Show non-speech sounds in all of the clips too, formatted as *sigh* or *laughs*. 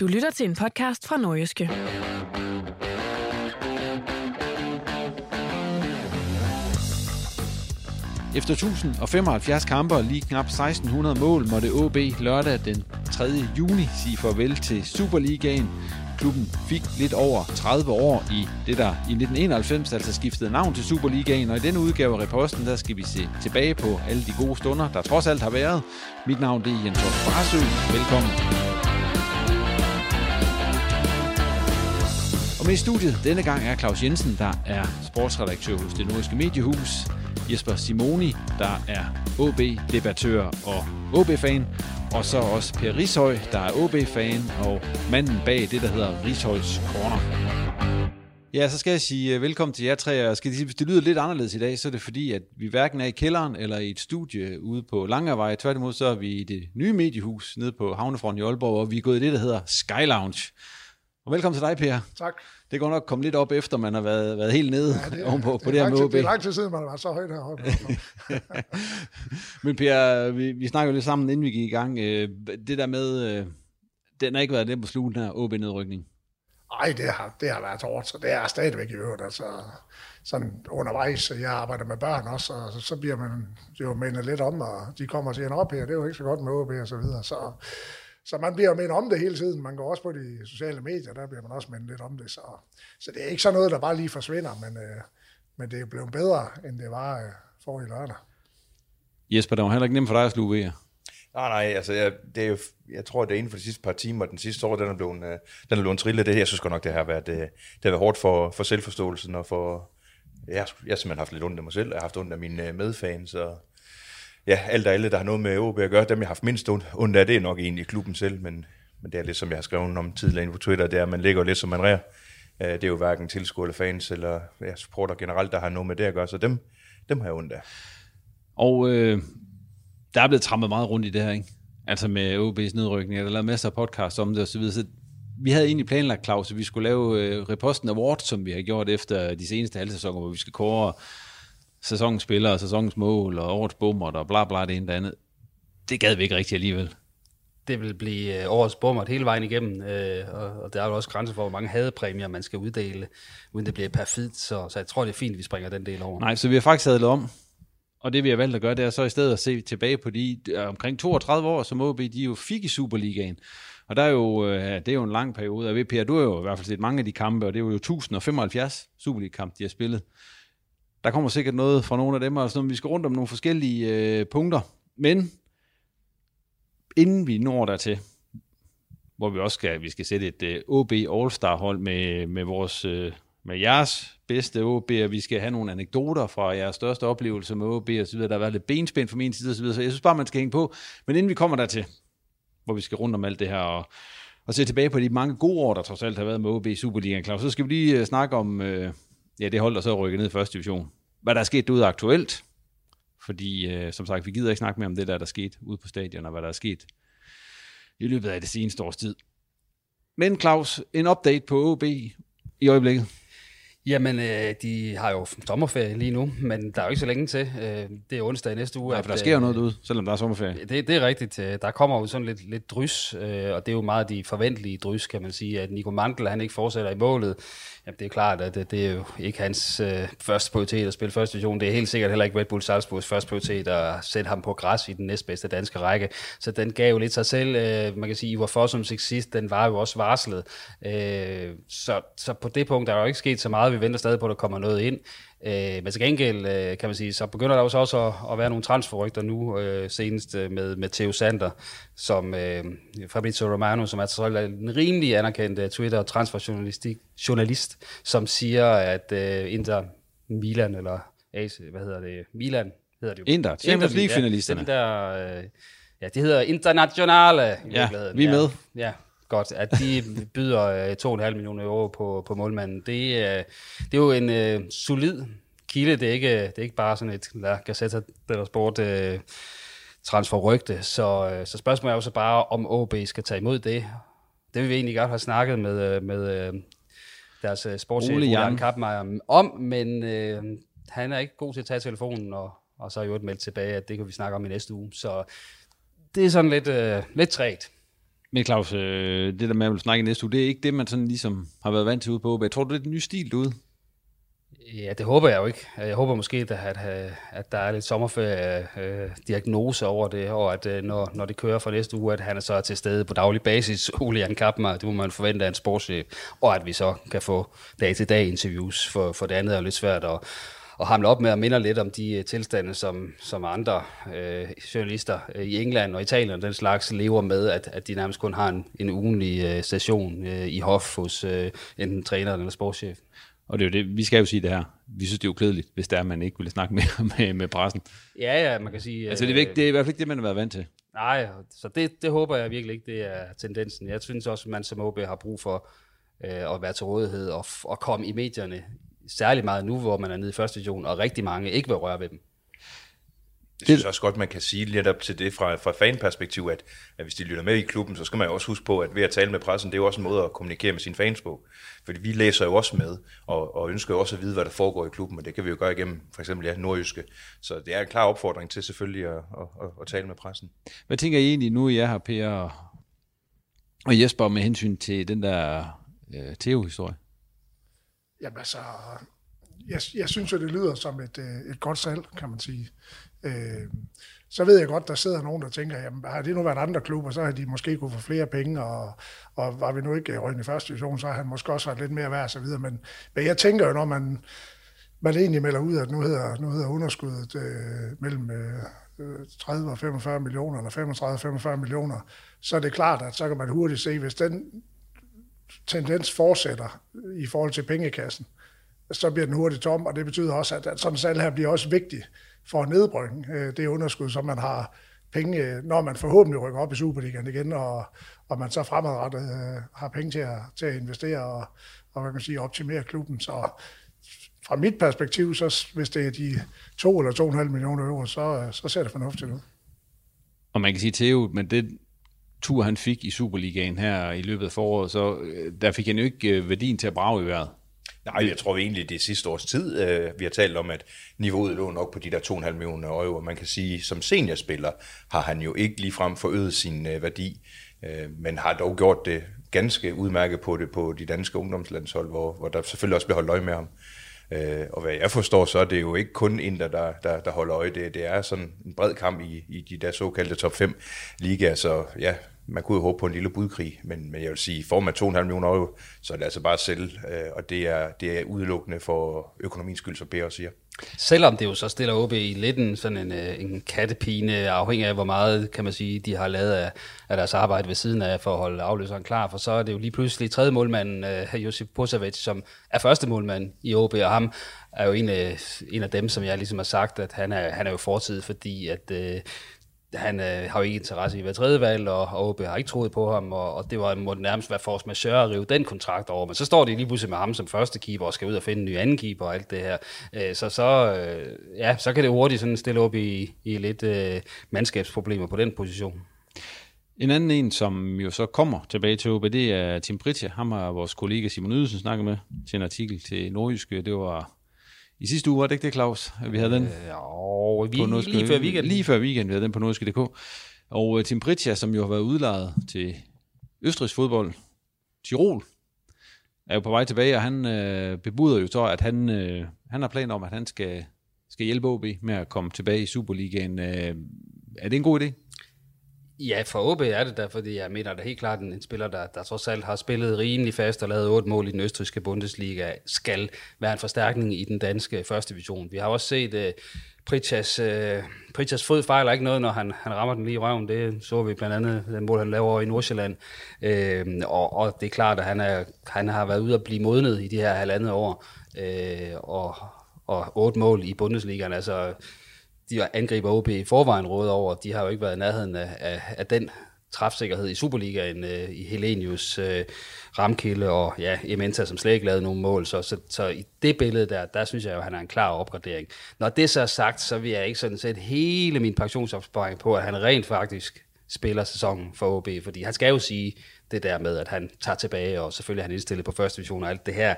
Du lytter til en podcast fra Nordjyske. Efter 1075 kampe og lige knap 1600 mål måtte OB lørdag den 3. juni sige farvel til Superligaen. Klubben fik lidt over 30 år i det, der i 1991 altså skiftede navn til Superligaen, og i denne udgave af Reposten, der skal vi se tilbage på alle de gode stunder, der trods alt har været. Mit navn det er Jens Horst Velkommen. Og med i studiet denne gang er Claus Jensen, der er sportsredaktør hos det nordiske mediehus. Jesper Simoni, der er OB-debattør og OB-fan. Og så også Per Rishøj, der er OB-fan og manden bag det, der hedder Rishøjs Corner. Ja, så skal jeg sige øh, velkommen til jer tre. Og skal sige, hvis det lyder lidt anderledes i dag, så er det fordi, at vi hverken er i kælderen eller i et studie ude på Langervej. Tværtimod så er vi i det nye mediehus nede på Havnefront i Aalborg, og vi er gået i det, der hedder Sky Lounge. Og velkommen til dig, Per. Tak. Det går nok komme lidt op efter, man har været, været helt nede ja, det, ovenpå, det på det her med OB. Det er lang tid siden, man været så højt heroppe. *laughs* Men Per, vi, vi snakker lidt sammen, inden vi gik i gang. Øh, det der med, øh, den har ikke været den på slutten her, OB-nedrykning. Nej, det har, det har været hårdt, så det er stadigvæk i øvrigt. Altså, sådan undervejs, jeg arbejder med børn også, og så, så bliver man jo mindet lidt om, og de kommer til en op her, det er jo ikke så godt med OB og så videre. Så, så man bliver mindet om det hele tiden. Man går også på de sociale medier, der bliver man også mindet lidt om det. Så, så det er ikke sådan noget, der bare lige forsvinder, men, øh, men det er blevet bedre, end det var øh, forrige lørdag. Jesper, det var heller ikke nemt for dig at sluge ved Nej, nej, altså jeg, det er jo, jeg tror, det er inden for de sidste par timer, den sidste år, den er blevet, øh, den er blevet trillet. Det, jeg synes godt nok, det har været, det, det har været hårdt for, for selvforståelsen og for, jeg, jeg har simpelthen haft lidt ondt af mig selv, jeg har haft ondt af mine medfans, og ja, alt og alle, der har noget med OB at gøre, dem jeg har haft mindst ondt af, det er nok egentlig klubben selv, men, men det er lidt, som jeg har skrevet om tidligere på Twitter, det er, at man ligger lidt, som man rærer. Øh, det er jo hverken tilskuere eller fans, eller ja, supporter generelt, der har noget med det at gøre, så dem, dem har jeg ondt af. Og øh, der er blevet trammet meget rundt i det her, ikke? Altså med OB's nedrykning, der er lavet masser af podcasts om det og så videre. Så vi havde egentlig planlagt, Claus, at vi skulle lave øh, Reposten Award, som vi har gjort efter de seneste halvsæsoner, hvor vi skal kåre sæsonens spillere, sæsonens mål og årets bummer og bla bla det ene og andet. Det gad vi ikke rigtig alligevel. Det vil blive øh, årets bummer hele vejen igennem, øh, og der er jo også grænser for, hvor mange hadepræmier man skal uddele, uden det bliver perfidt, så, så jeg tror, det er fint, vi springer den del over. Nej, så vi har faktisk sadlet om, og det vi har valgt at gøre, det er så i stedet at se tilbage på de omkring 32 år, som OB de jo fik i Superligaen. Og der er jo, det er jo en lang periode, og VPR, du har jo i hvert fald set mange af de kampe, og det er jo 1075 Superliga-kampe, de har spillet. Der kommer sikkert noget fra nogle af dem, og sådan, vi skal rundt om nogle forskellige øh, punkter. Men inden vi når dertil, hvor vi også skal, vi skal sætte et øh, OB All-Star-hold med, med, vores, øh, med jeres bedste OB, og vi skal have nogle anekdoter fra jeres største oplevelse med OB og så videre. Der har været lidt benspænd fra min side og så videre, så jeg synes bare, man skal hænge på. Men inden vi kommer dertil, hvor vi skal rundt om alt det her, og, og se tilbage på de mange gode år, der trods alt har været med OB i Superligaen, Claus, så skal vi lige øh, snakke om øh, ja, det hold, der så rykker ned i første division. Hvad der er sket derude aktuelt, Fordi, øh, som sagt, vi gider ikke snakke mere om det der, der skete ude på stadion, og hvad der er sket i løbet af det seneste års tid. Men Claus, en update på OB i øjeblikket. Jamen, øh, de har jo sommerferie lige nu, men der er jo ikke så længe til. Øh, det er onsdag i næste uge. Nej, for der sker jo noget derude, selvom der er sommerferie. Det, det er rigtigt. Øh, der kommer jo sådan lidt, lidt drys, øh, og det er jo meget de forventelige drys, kan man sige. At Nico Mantel, han ikke fortsætter i målet. Jamen, det er klart, at det, det er jo ikke hans øh, første prioritet at spille første division. Det er helt sikkert heller ikke Red Bull Salzburgs første prioritet at sætte ham på græs i den næstbedste danske række. Så den gav jo lidt sig selv. Øh, man kan sige, Ivar som sidst, den var jo også varslet. Øh, så, så på det punkt der er jo ikke sket så meget. Vi venter stadig på, at der kommer noget ind. Øh, men til gengæld, øh, kan man sige, så begynder der også, også at, at være nogle transferrygter nu, øh, senest øh, med, med Theo Sander, som øh, Fabrizio Romano, som er så en rimelig anerkendt uh, Twitter- og transferjournalist, som siger, at øh, Inter Milan, eller AC, hvad hedder det, Milan hedder det jo. Inter, Champions League-finalisterne. Ja, der, øh, ja, det hedder Internationale. Ja, vi er med. Ja godt, at de byder 2,5 millioner euro på, på målmanden. Det, det er jo en uh, solid kilde. Det er, ikke, det er ikke bare sådan et La Gazzetta dello Sport uh, transferrygte. Så, så spørgsmålet er jo så bare, om OB skal tage imod det. Det vil vi egentlig godt have snakket med, med deres sportschef, Ole Jan Kappmeier, om, men uh, han er ikke god til at tage telefonen, og, og så er jo et meldt tilbage, at det kan vi snakke om i næste uge. Så det er sådan lidt, uh, lidt trægt. Men Claus, øh, det der med, at vil snakke næste uge, det er ikke det, man sådan ligesom har været vant til ude på OB. Jeg tror du, det er den nye stil derude? Ja, det håber jeg jo ikke. Jeg håber måske, at, at, at der er lidt sommerferie-diagnose øh, over det, og at øh, når, når det kører for næste uge, at han er så til stede på daglig basis, *laughs* Julian Kappmer, det må man forvente af en sportschef, og at vi så kan få dag-til-dag interviews, for, for det andet er jo lidt svært at, og hamle op med at minde lidt om de uh, tilstande, som, som andre øh, journalister uh, i England og Italien og den slags lever med, at, at de nærmest kun har en, en ugenlig uh, station uh, i hof hos uh, enten træneren eller sportschef. Og det er jo det, vi skal jo sige det her. Vi synes, det er jo kedeligt, hvis der er, man ikke ville snakke mere *laughs* med, med pressen. Ja, ja, man kan sige... Altså, det er, ikke, det er i hvert fald ikke det, man har været vant til. Nej, så det, det håber jeg virkelig ikke, det er tendensen. Jeg synes også, at man som OB har brug for øh, at være til rådighed og, og komme i medierne særlig meget nu, hvor man er nede i første division, og rigtig mange ikke vil røre ved dem. Jeg synes også godt, man kan sige lidt op til det fra, fra fanperspektiv, at, at hvis de lytter med i klubben, så skal man jo også huske på, at ved at tale med pressen, det er jo også en måde at kommunikere med sine fans på. Fordi vi læser jo også med, og, og ønsker jo også at vide, hvad der foregår i klubben, og det kan vi jo gøre igennem for eksempel ja, nordjyske. Så det er en klar opfordring til selvfølgelig at, at, at, at tale med pressen. Hvad tænker I egentlig nu, jeg har Per og Jesper med hensyn til den der øh, Theo-historie? Jamen altså, jeg, jeg synes jo, det lyder som et, øh, et godt salg, kan man sige. Øh, så ved jeg godt, der sidder nogen, der tænker, jamen har det nu været andre klubber, så har de måske kunne få flere penge, og, og var vi nu ikke øh, røgnet i første division, så har han måske også været lidt mere værd, og så videre. Men, men jeg tænker jo, når man, man egentlig melder ud, at nu hedder, nu hedder underskuddet øh, mellem øh, øh 30 og 45 millioner, eller 35 og 45 millioner, så er det klart, at så kan man hurtigt se, hvis den tendens fortsætter i forhold til pengekassen, så bliver den hurtigt tom, og det betyder også, at, sådan en salg her bliver også vigtig for at nedbringe øh, det underskud, som man har penge, øh, når man forhåbentlig rykker op i Superligaen igen, og, og man så fremadrettet øh, har penge til at, til at investere og, og hvad kan man sige, optimere klubben. Så fra mit perspektiv, så hvis det er de 2 eller 2,5 millioner euro, så, øh, så ser det fornuftigt ud. Og man kan sige, Theo, men det, tur, han fik i Superligaen her i løbet af foråret, så øh, der fik han jo ikke øh, værdien til at brage i vejret. Nej, jeg tror egentlig, det er sidste års tid, øh, vi har talt om, at niveauet lå nok på de der 2,5 millioner euro. Man kan sige, som seniorspiller har han jo ikke ligefrem forøget sin værdi, men har dog gjort det ganske udmærket på det på de danske ungdomslandshold, hvor, hvor der selvfølgelig også bliver holdt øje med ham. og hvad jeg forstår, så er det jo ikke kun Inter, der, der, der holder øje. Det, det er sådan en bred kamp i, i de der såkaldte top 5 ligaer, så ja, man kunne jo håbe på en lille budkrig, men, men jeg vil sige, i form af 2,5 millioner euro, så er det altså bare selv, øh, og det er, det er udelukkende for økonomiens skyld, som Per siger. Selvom det jo så stiller OB i lidt en, sådan en, øh, en kattepine, afhængig af hvor meget, kan man sige, de har lavet af, af deres arbejde ved siden af for at holde afløseren klar, for så er det jo lige pludselig tredje målmanden, øh, Josip Posavic, som er første målmand i OB, og ham er jo en af, en af dem, som jeg ligesom har sagt, at han er, han er jo fortid, fordi at Øh, han øh, har jo ikke interesse i at være tredje valg, og, og OB har ikke troet på ham, og, og det var må nærmest være force majeure at rive den kontrakt over. Men så står de lige pludselig med ham som første keeper, og skal ud og finde en ny anden keeper og alt det her. Øh, så så, øh, ja, så kan det hurtigt sådan stille op i, i lidt øh, mandskabsproblemer på den position. En anden en, som jo så kommer tilbage til OB, det er Tim Pritja. Ham har vores kollega Simon Ydelsen snakket med til en artikel til Nordjyske. Det var i sidste uge, var det ikke det, Claus? At vi havde den? Øh, jo, vi, Nordiske, lige før weekend. Lige før weekend, vi havde den på Nordiske.dk. Og uh, Tim Pritja, som jo har været udlejet til Østrigs fodbold, Tirol, er jo på vej tilbage, og han øh, bebuder jo så, at han, øh, han har planer om, at han skal, skal hjælpe OB med at komme tilbage i Superligaen. Øh, er det en god idé? Ja, for OB er det der, fordi jeg mener, at det helt klart en, en spiller, der, der trods alt har spillet rimelig fast og lavet otte mål i den østrigske Bundesliga, skal være en forstærkning i den danske første division. Vi har også set øh, uh, Pritchas, uh, øh, Pritchas fod fejler ikke noget, når han, han rammer den lige i røven. Det så vi blandt andet den mål, han laver over i Nordsjælland. Uh, og, og det er klart, at han, er, han har været ude at blive modnet i de her halvandet år. Uh, og, og otte mål i Bundesligaen. Altså, de angriber OB i forvejen råd over, de har jo ikke været i nærheden af, af, af den træfsikkerhed i Superligaen øh, i Helenius, øh, Ramkilde og ja, Ementa, som slet ikke lavede nogen mål. Så, så, så i det billede der, der synes jeg jo, at han er en klar opgradering. Når det så er sagt, så vil jeg ikke sådan set hele min pensionsopsparing på, at han rent faktisk spiller sæsonen for OB, fordi han skal jo sige det der med, at han tager tilbage, og selvfølgelig er han indstillet på første division og alt det her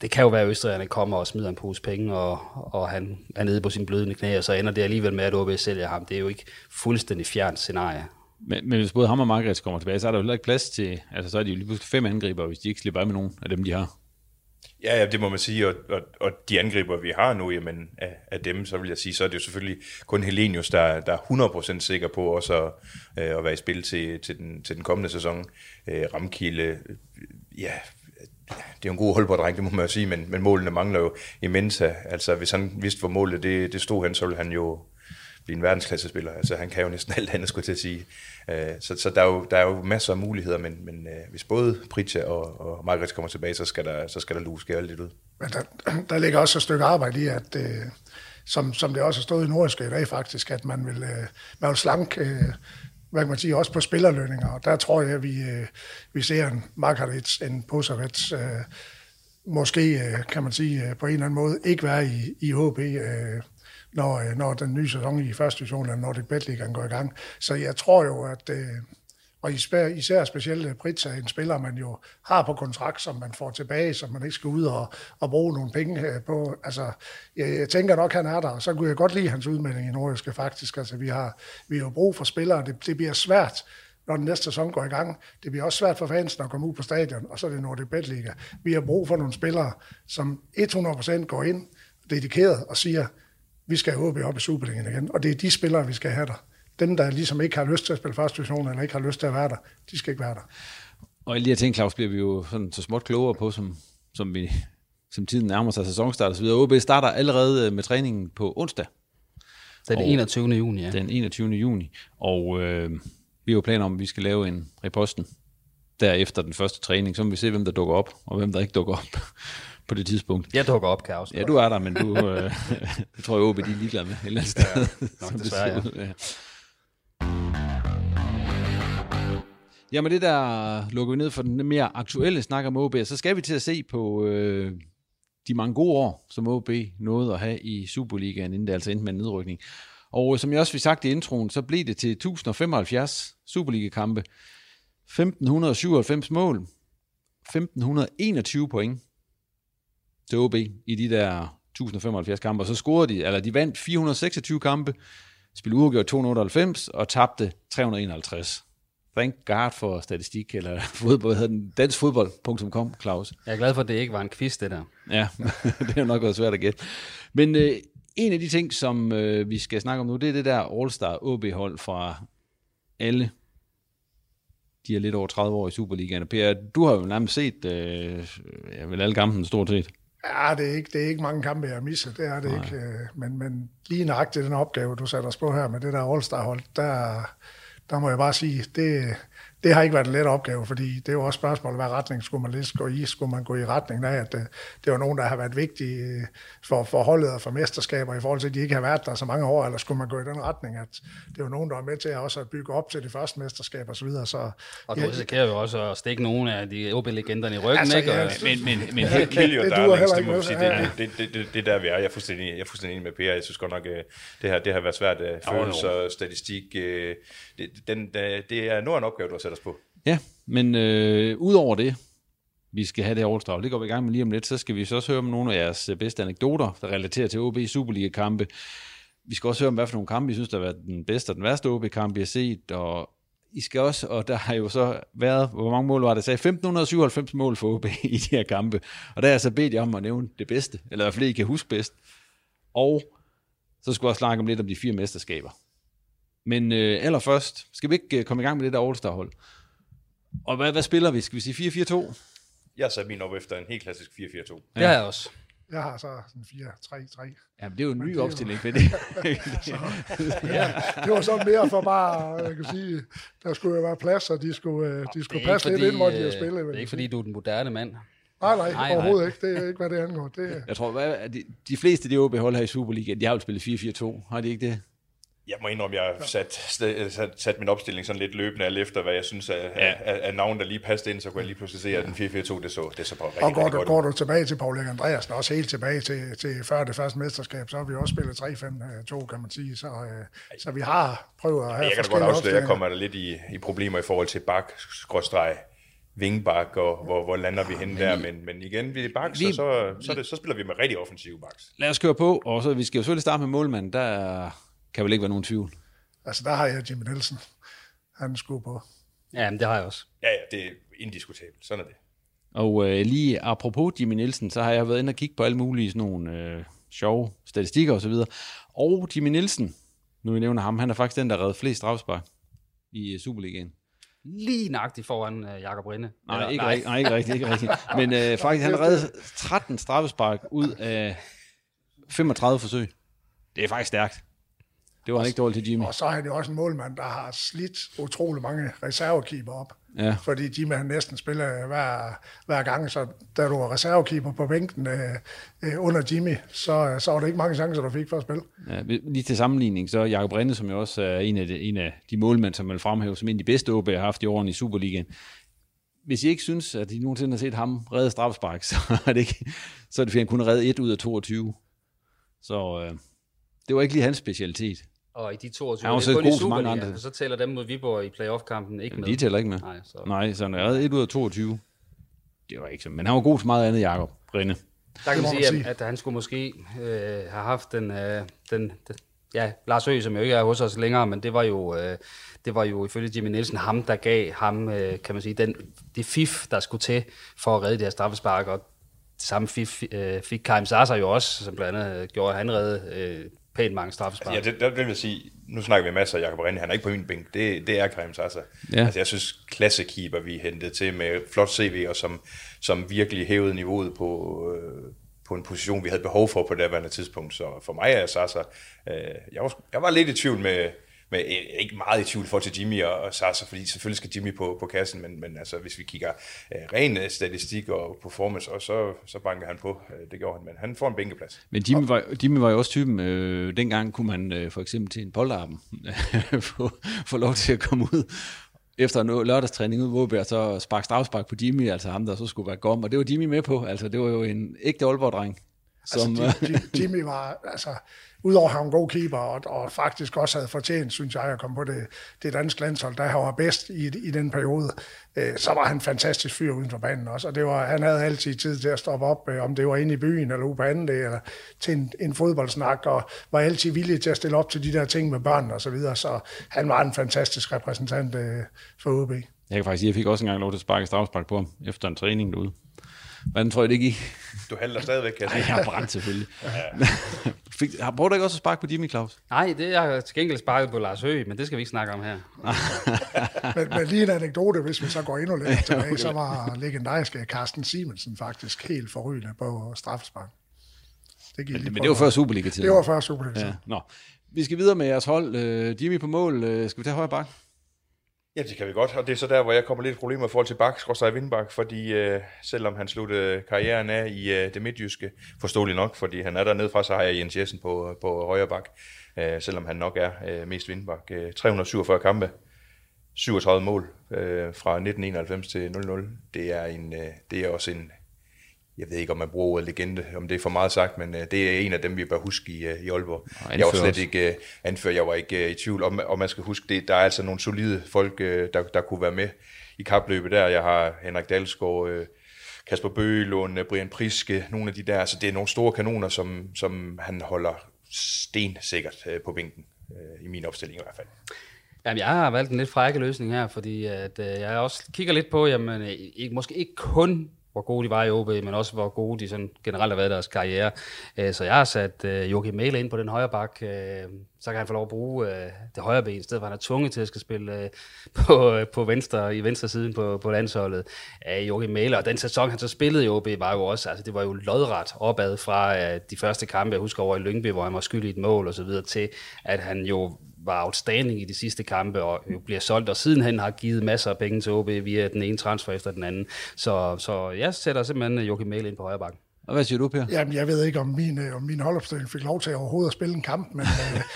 det kan jo være, at Østrigerne kommer og smider en pose penge, og, og han er nede på sin blødende knæ, og så ender det alligevel med, at OB sælger ham. Det er jo ikke fuldstændig fjernt scenarie. Men, men hvis både ham og Margrethe kommer tilbage, så er der jo heller ikke plads til, altså så er de jo lige pludselig fem angriber, hvis de ikke slipper af med nogen af dem, de har. Ja, ja, det må man sige, og, og, og de angriber, vi har nu, jamen, af, af dem, så vil jeg sige, så er det jo selvfølgelig kun Helenius, der, der er 100% sikker på også at, øh, at være i spil til, til, den, til den kommende sæson. Øh, Ramkilde, ja, det er jo en god holdborddreng, det må man jo sige, men, men målene mangler jo i Mensa. Altså, hvis han vidste, hvor målet det, det stod hen, så ville han jo blive en verdensklassespiller. Altså, han kan jo næsten *laughs* alt andet, skulle til at sige. Øh, så, så der, er jo, der er jo masser af muligheder, men, men øh, hvis både Pritja og, og Margrethe kommer tilbage, så skal der, så skal der luske alt lidt ud. Men der, *clears throat* der ligger også et stykke arbejde i, at øh, som, som det også har stået i Nordiske i dag faktisk, at man vil, øh, man vil slanke øh, hvad kan man sige, også på spillerlønninger. Og der tror jeg, at vi, øh, vi ser en Margaret, en Posavets, øh, måske, øh, kan man sige, øh, på en eller anden måde ikke være i, i HB, øh, når, øh, når den nye sæson i første division eller Nordic Bet League går i gang. Så jeg tror jo, at og især, især specielt øh, Brits er en spiller, man jo har på kontrakt, som man får tilbage, som man ikke skal ud og, og bruge nogle penge øh, på. Altså, jeg, jeg tænker nok, han er der, og så kunne jeg godt lide hans udmelding i Nordjyske faktisk. Altså, vi har, vi har brug for spillere, det, det bliver svært, når den næste sæson går i gang. Det bliver også svært for fansen at komme ud på stadion, og så er det Nordic Bet Liga. Vi har brug for nogle spillere, som 100% går ind dedikeret og siger, vi skal håbe op i Superligaen igen. Og det er de spillere, vi skal have der dem, der ligesom ikke har lyst til at spille første division, eller ikke har lyst til at være der, de skal ikke være der. Og alle de her ting, Claus, bliver vi jo sådan så småt klogere på, som, som, vi, som tiden nærmer sig sæsonstart og så videre. OB starter allerede med træningen på onsdag. Den 21. juni, ja. Den 21. juni. Og øh, vi har jo planer om, at vi skal lave en reposten derefter den første træning, så må vi se, hvem der dukker op, og hvem der ikke dukker op *laughs* på det tidspunkt. Jeg dukker op, Kaos. Ja, du er der, men du, øh, *laughs* tror jeg, OB de er ligeglade med et eller andet sted. Ja, nok desværre, ja. Jamen det der øh, lukker vi ned for den mere aktuelle snak om OB, så skal vi til at se på øh, de mange gode år, som OB nåede at have i Superligaen, inden det altså endte med en nedrykning. Og øh, som jeg også fik sagt i introen, så blev det til 1075 Superliga-kampe, 1597 mål, 1521 point til OB i de der 1075 kampe, og så scorede de, eller de vandt 426 kampe, spillede uafgjort 298 og tabte 351. Thank God for statistik, eller *laughs* fodbold, hvad hedder den, danskfodbold.com, Claus. Jeg er glad for, at det ikke var en quiz, det der. Ja, *laughs* det er nok været svært at gætte. Men øh, en af de ting, som øh, vi skal snakke om nu, det er det der All-Star OB-hold fra alle de er lidt over 30 år i Superligaen. Per, du har jo nærmest set øh, ja, vel alle kampen stort set. Ja, det er, ikke, det er ikke mange kampe, jeg har misset, det er det Nej. ikke. Øh, men, men lige nøjagtigt den opgave, du satte os på her med det der All-Star-hold, der, der må jeg bare sige, det, det har ikke været en let opgave, fordi det er jo også spørgsmål, hvad retning skulle man lidt gå i? Skulle man gå i retning af, at øh, det var nogen, der har været vigtige øh, for, for holdet og for mesterskaber i forhold til, at de ikke har været der så mange år, eller skulle man gå i den retning, at det var nogen, der var med til at også at bygge op til det første mesterskab og så videre. Så, og du ja, risikerer jo også at stikke nogle af de OB-legenderne i ryggen, Altså, ikke? ja, Og, Men, men, men Men helt, your det *laughs* darlings, heller det ikke må sige, ja, ja. det, det, det, det, det er der vi er. Jeg er fuldstændig, jeg er fuldstændig enig med Per. Jeg synes godt nok, øh, det her, det har været svært. Følelser, statistik, det, den, det det er nu en opgave, du har sat ellers på. Ja, men øh, udover det, vi skal have det her All-Star, det går vi i gang med lige om lidt, så skal vi så også høre om nogle af jeres øh, bedste anekdoter, der relaterer til OB Superliga-kampe. Vi skal også høre om, hvad for nogle kampe, I synes, der har været den bedste og den værste OB-kamp, I har set, og I skal også, og der har jo så været, hvor mange mål var det? Jeg sagde 1597 mål for OB *laughs* i de her kampe, og der har jeg så bedt jer om at nævne det bedste, eller i hvert fald, I kan huske bedst. Og så skulle jeg også snakke om lidt om de fire mesterskaber. Men øh, allerførst, skal vi ikke øh, komme i gang med det der All-Star-hold? Og hvad, hvad spiller vi? Skal vi sige 4-4-2? Jeg har sat min op efter en helt klassisk 4-4-2. det har jeg også. Jeg har så sådan 4-3-3. Jamen, det er jo en Men ny det opstilling, for det. *laughs* ja, det var så mere for bare, jeg kan sige, der skulle jo være plads, og de skulle, øh, de skulle Det passe ikke lidt ind, hvor de har øh, spillet. vil Det er ikke fordi, du er den moderne mand. Nej, nej, Nej, overhovedet nej. ikke. Det er ikke, hvad det angår. Det, Jeg tror, hvad, er de, de fleste af de OB-hold her i Superligaen, de har jo spillet 4-4-2. Har de ikke det? Jeg må indrømme, jeg har sat, sat, sat, sat min opstilling sådan lidt løbende alt efter, hvad jeg synes er, Ja. ja. er, er, navn, der lige passede ind, så kunne jeg lige pludselig se, at den 4-4-2, det så, det så på rigtig, og går rigtig du, godt går du tilbage til Paul Erik Andreasen, også helt tilbage til, til før det første mesterskab, så har vi også spillet 3-5-2, kan man sige. Så, øh, så vi har prøvet at have Jeg kan da godt afsløre, at jeg kommer der lidt i, i problemer i forhold til bak, skråstreg, vingbak, og hvor, hvor lander vi henne der, men, men igen, vi er baks, vi- og så, så, er det, så spiller vi med rigtig offensive baks. Lad os køre på, og så vi skal jo selvfølgelig starte med målmanden. Der kan vel ikke være nogen tvivl. Altså, der har jeg Jimmy Nielsen. Han skulle på. Ja, men det har jeg også. Ja, ja, det er indiskutabelt, sådan er det. Og øh, lige apropos Jimmy Nielsen, så har jeg været inde og kigge på alle mulige sådan nogle øh, sjove statistikker og så videre. Og Jimmy Nielsen, nu vi nævner ham, han er faktisk den, der redde flest strafspark i øh, Superligaen. Lige nøjagtigt foran uh, Jakob Rinde. Nej, Eller- ikke, nej. nej, ikke rigtigt, ikke rigtigt. *laughs* Men øh, faktisk, han redde 13 straffespark ud af 35 forsøg. Det er faktisk stærkt. Det var han ikke dårligt til Jimmy. Og så er han jo også en målmand, der har slidt utrolig mange reservekeeper op. Ja. Fordi Jimmy han næsten spiller hver, hver gang, så da du var reservekeeper på bænken øh, øh, under Jimmy, så, så var det ikke mange chancer, du fik for at spille. Ja, lige til sammenligning, så Jakob Rinde, som jo også er en af de, en af de målmænd, som vil fremhæve som en af de bedste OB har haft i årene i Superligaen. Hvis I ikke synes, at I nogensinde har set ham redde strafspark, *laughs* så er det, ikke, så er det fordi, han kun redde 1 ud af 22. Så øh, det var ikke lige hans specialitet. Og i de 22, Han var det så er kun i Superligaen, andre. Så tæller dem mod Viborg i playoff-kampen ikke med. De tæller ikke med. Nej, så. Nej, så han er reddet 1 ud af 22. Det var ikke så, men han var god til meget andet, Jakob Rinde. Der kan man sige, sige. at, at han skulle måske øh, have haft den, øh, den, den, ja, Lars Høgh, som jo ikke er hos os længere, men det var jo, øh, det var jo ifølge Jimmy Nielsen ham, der gav ham, øh, kan man sige, den, det fif, der skulle til for at redde det her straffespark, og det samme fif øh, fik Karim Sasa jo også, som blandt andet øh, gjorde, at han redde øh, pænt mange straffespark. Ja, det, der vil jeg sige, nu snakker vi masser af Jakob Rinde, han er ikke på min bænk, det, det er Karim Sasa. Ja. Altså jeg synes, klassekeeper vi hentede til med flot CV, og som, som virkelig hævede niveauet på, øh, på en position, vi havde behov for på det daværende tidspunkt. Så for mig er Sasa, øh, jeg, var, jeg var lidt i tvivl med, med, øh, ikke meget i tvivl for til Jimmy og, og Sasa, fordi selvfølgelig skal Jimmy på, på kassen, men, men altså, hvis vi kigger øh, ren øh, statistik og performance, og så, så banker han på, øh, det gjorde han, men han får en bænkeplads. Men Jimmy var, Jimmy var jo også typen, øh, dengang kunne man øh, for eksempel til en polterappen *laughs* få, få lov til at komme ud efter en lørdagstræning ud, hvor jeg så spark strafspark på Jimmy, altså ham, der så skulle være gom, og det var Jimmy med på, altså det var jo en ægte Aalborg-dreng. Som, Altså, Jim- Jim- Jimmy var, altså, udover at han en god keeper, og, og faktisk også havde fortjent, synes jeg, at komme på det, det danske landshold, der han var bedst i, i den periode, øh, så var han en fantastisk fyr uden for banen også, og det var, han havde altid tid til at stoppe op, øh, om det var inde i byen eller ude på anden dag, eller til en, en fodboldsnak, og var altid villig til at stille op til de der ting med børn og så videre, så han var en fantastisk repræsentant øh, for UB. jeg kan faktisk sige, at jeg fik også engang lov til at sparke straffespark på ham, efter en træning derude. Hvordan tror jeg det gik? Du halter stadigvæk, kan jeg jeg har brændt selvfølgelig. *laughs* Fik, har, du ikke også at sparke på Jimmy, Claus? Nej, det jeg har til gengæld sparket på Lars Høgh, men det skal vi ikke snakke om her. *laughs* Men, men lige en anekdote, hvis vi så går endnu længere *laughs* tilbage, så var legendariske Carsten Simonsen faktisk helt forrygende på straffespark. Det gik lige Men på- det var før Superliga-tiden. Det var før Superliga. Ja. Nå. Vi skal videre med jeres hold. Øh, Jimmy på mål. Øh, skal vi tage højre bak? Ja, det kan vi godt, og det er så der, hvor jeg kommer lidt i problemer i forhold til Bak, Skråstrej Vindbak, fordi øh, selvom han sluttede karrieren af i øh, det midtjyske, forståeligt nok, fordi han er dernede fra, så har jeg Jens Jessen på, øh, på højre bak, øh, selvom han nok er øh, mest Vindbak. Øh, 347 kampe, 37 mål øh, fra 1991 til 00. Det er, en, øh, det er også en, jeg ved ikke, om man bruger ordet legende, om det er for meget sagt, men øh, det er en af dem, vi bør huske i, øh, i Aalborg. Jeg var slet også. ikke øh, anført, jeg var ikke øh, i tvivl om, og man skal huske, det, der er altså nogle solide folk, øh, der, der kunne være med i kapløbet der. Jeg har Henrik Dalsgaard, øh, Kasper Bøgelund, øh, Brian Priske, nogle af de der, altså det er nogle store kanoner, som, som han holder stensikkert øh, på bænken, øh, i min opstilling i hvert fald. Jamen, jeg har valgt en lidt frække løsning her, fordi at, øh, jeg også kigger lidt på, jamen, øh, ikke, måske ikke kun hvor gode de var i OB, men også hvor gode de sådan generelt har været i deres karriere. Øh, så jeg har sat øh, Joachim Mæle ind på den højre bak, øh, så kan han få lov at bruge det højre ben, i stedet for at han er tvunget til at skal spille *laughs* på, på venstre, i venstre siden på, på landsholdet. Joachim Mæle, og den sæson, han så spillede i OB, var jo også, altså det var jo lodret opad fra de første kampe, jeg husker over i Lyngby, hvor han var skyldig i et mål og så videre, til at han jo var outstanding i de sidste kampe, og jo bliver solgt, og sidenhen har givet masser af penge til OB via den ene transfer efter den anden. Så, så jeg sætter simpelthen Joachim Mæle ind på højre bakken. Og hvad siger du, Per? Jamen, jeg ved ikke, om min, øh, om min holdopstilling fik lov til overhovedet at spille en kamp, men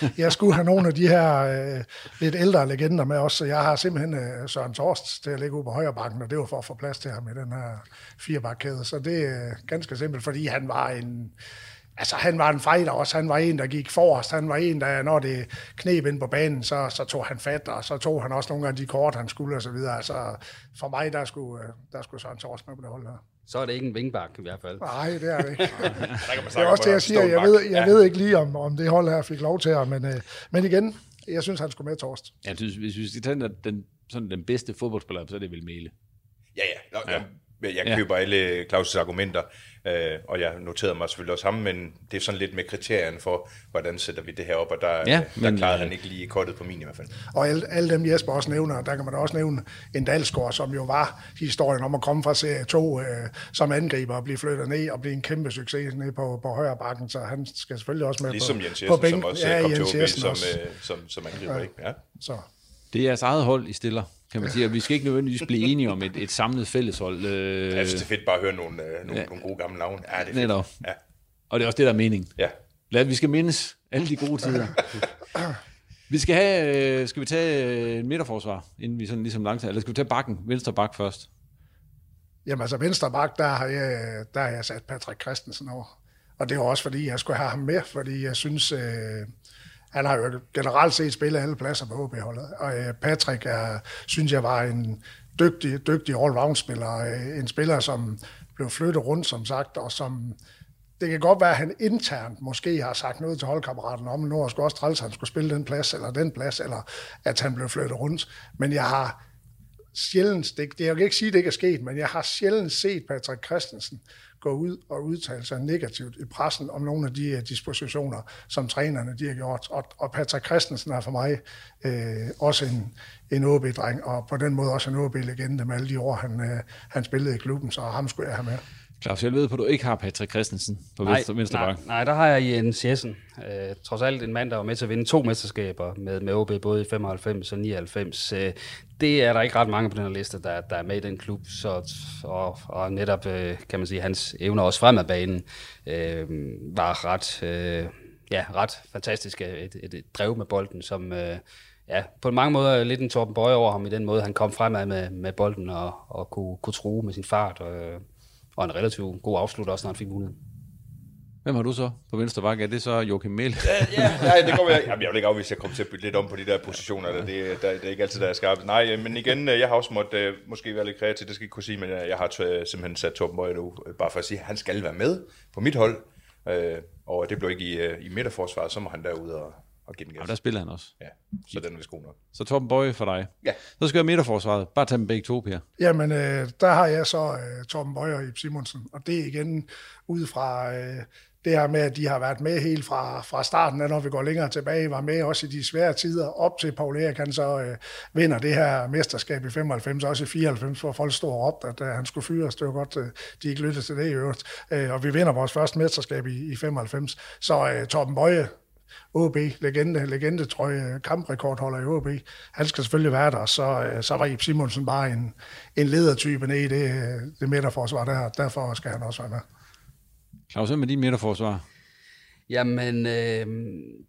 øh, jeg skulle have nogle af de her øh, lidt ældre legender med også, så jeg har simpelthen øh, Søren Torst til at ligge ude på højre bakken, og det var for at få plads til ham i den her firebakkæde. Så det er ganske simpelt, fordi han var en... Altså, han var en fighter også. Han var en, der gik forrest. Han var en, der, når det knep ind på banen, så, så tog han fat, og så tog han også nogle af de kort, han skulle, og så videre. Altså, for mig, der skulle, øh, der skulle Søren Torst med på det hold her. Så er det ikke en vingbak i hvert fald. Nej, det er det ikke. *laughs* Det er også det, jeg at siger. Jeg ved, jeg Ja. ved ikke lige, om, om det hold her fik lov til at, men, øh, men igen, jeg synes, han skulle med Torst. Jeg synes, hvis vi skal tage den, den, sådan den bedste fodboldspiller, så er det vel Mæle. Ja, ja. Nå, Ja. ja. Jeg, jeg Ja. køber alle Claus' argumenter, øh, og jeg noterede mig selvfølgelig også ham, men det er sådan lidt med kriterierne for, hvordan sætter vi det her op, og der, Ja, der men, klarede øh, han ikke lige kortet på min i hvert fald. Og alle, alle dem Jesper også nævner, der kan man da også nævne en Dalsgaard, som jo var historien om at komme fra serie 2 øh, som angriber og blive flyttet ned og blive en kæmpe succes nede på, på højre bakken, så han skal selvfølgelig også med Ligesom på, Jens på Jessen, som bænken. også ja, ja, kom Jens til OB Jessen som, også. øh, som, som angriber, Ja. ikke? Ja. Så. Det er jeres eget hold, I stiller, kan man sige. Og vi skal ikke nødvendigvis blive enige om et, et samlet fælleshold. Øh, Jeg synes, det er fedt bare at høre nogle, øh, nogle, Ja. nogle gode gamle navne. Ja, det er fedt. Netop. Ja. Og det er også det, der er meningen. Ja. Lad, vi skal mindes alle de gode tider. vi skal have, øh, skal vi tage øh, en midterforsvar, inden vi sådan ligesom langsomt, eller skal vi tage bakken, venstre bak først? Jamen altså venstre bak, der har jeg, der har jeg sat Patrick Christensen over. Og det var også fordi, jeg skulle have ham med, fordi jeg synes, øh, han har jo generelt set spillet alle pladser på HB-holdet. Og øh, Patrick er, synes jeg var en dygtig, dygtig all-round-spiller. Øh, en spiller, som blev flyttet rundt, som sagt, og som det kan godt være, at han internt måske har sagt noget til holdkammeraten om, nu skulle også træls, at han skulle spille den plads, eller den plads, eller at han blev flyttet rundt. Men jeg har sjældent, det, det jeg kan ikke sige, at det ikke er sket, men jeg har sjældent set Patrick Christensen gå ud og udtale sig negativt i pressen om nogle af de øh, dispositioner, som trænerne de har gjort. Og, og Patrick Christensen er for mig øh, også en, en OB-dreng, og på den måde også en OB-legende med alle de år, han, øh, han spillede i klubben, så ham skulle jeg have med. Claus, jeg ved på, at du ikke har Patrick Christensen på Nej, venstre, venstre nej, nej, der har jeg Jens Jessen. Øh, trods alt en mand, der var med til at vinde to mesterskaber med, med OB, både i 95 og 99. Øh, det er der ikke ret mange på den her liste, der, der er med i den klub. Så, og, og netop, øh, kan man sige, hans evner også frem af banen øh, var ret, øh, ja, ret fantastiske. Et, et, et drev med bolden, som... Øh, Ja, på mange måder er lidt en Torben Bøje over ham i den måde, han kom fremad med, med bolden og, og kunne, kunne true med sin fart. Og, og en relativt god afslut også, når han fik muligheden. Hvem har du så på venstre bak? Er det så Joachim Mæle? ja, ja, det går jeg. Jamen, jeg vil ikke afvise, at jeg kommer til at bytte lidt om på de der positioner. Der. Det, der, det er ikke altid, der er skarpt. Nej, men igen, jeg har også måttet øh, måske være lidt kreativ, det skal jeg ikke kunne sige, men jeg har simpelthen sat Torben Bøje nu, øh, bare for at sige, at han skal være med på mit hold. Øh, og det blev ikke i, øh, i midterforsvaret, så må han derude og, og give den gas. Jamen, der spiller han også. Ja, så den er vist god nok. Så Torben Bøje for dig. Ja. Så skal jeg midterforsvaret. Bare tage dem begge to, Per. Jamen, øh, der har jeg så øh, Torben Bøjer og Ib Simonsen, og det er igen ud fra øh, det her med, at de har været med helt fra, fra starten, når vi går længere tilbage, var med også i de svære tider, op til Paul Erik, han så øh, vinder det her mesterskab i 95, også i 94, hvor folk stod og råbte, at øh, han skulle fyres. Det var godt, øh, de ikke lyttede til det i øvrigt. Øh, og vi vinder vores første mesterskab i, i 95. Så øh, Torben Bøje, OB, legende, legende trøje, kamprekordholder i OB. Han skal selvfølgelig være der, så, øh, så var Ip Simonsen bare en, en ledertype nede i det, det midterforsvar der, derfor skal han også være med. Claus, hvem er din midterforsvar? Jamen, øh,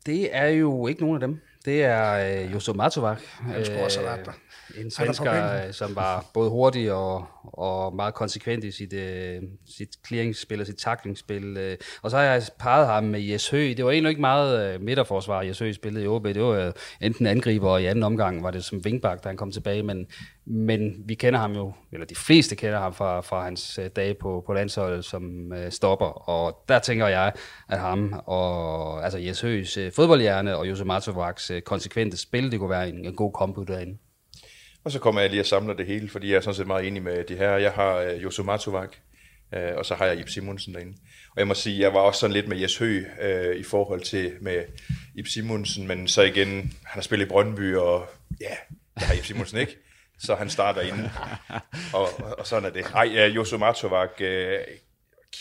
det er jo ikke nogen af dem. Det er øh, Joso Matovac. Han skulle også have været der. En svensker, øh, som var både hurtig og, og meget konsekvent i sit, øh, sit clearingsspil og sit tacklingsspil. Øh. Og så har jeg parret ham med Jes Høgh. Det var egentlig ikke meget øh, midterforsvar, Jes Høgh spillede i OB. Det var øh, enten angriber, og i anden omgang var det som vingbak, da han kom tilbage. Men, men vi kender ham jo, eller de fleste kender ham fra, fra hans øh, dage på, på landsholdet som øh, stopper. Og der tænker jeg, at ham og altså Jes Høghs øh, fodboldhjerne og Jose Matovacs øh, konsekvente spil, det kunne være en, en god kombo derinde. Og så kommer jeg lige og samler det hele, fordi jeg er sådan set meget enig med de her. Jeg har øh, Josu Matovac, øh, og så har jeg Ip Simonsen derinde. Og jeg må sige, jeg var også sådan lidt med Jes Høgh øh, i forhold til med Ip Simonsen, men så igen, han har spillet i Brøndby, og ja, der har Ip Simonsen ikke. Så han starter inde, og, og sådan er det. Ej, øh, uh, Josu Matovac, øh,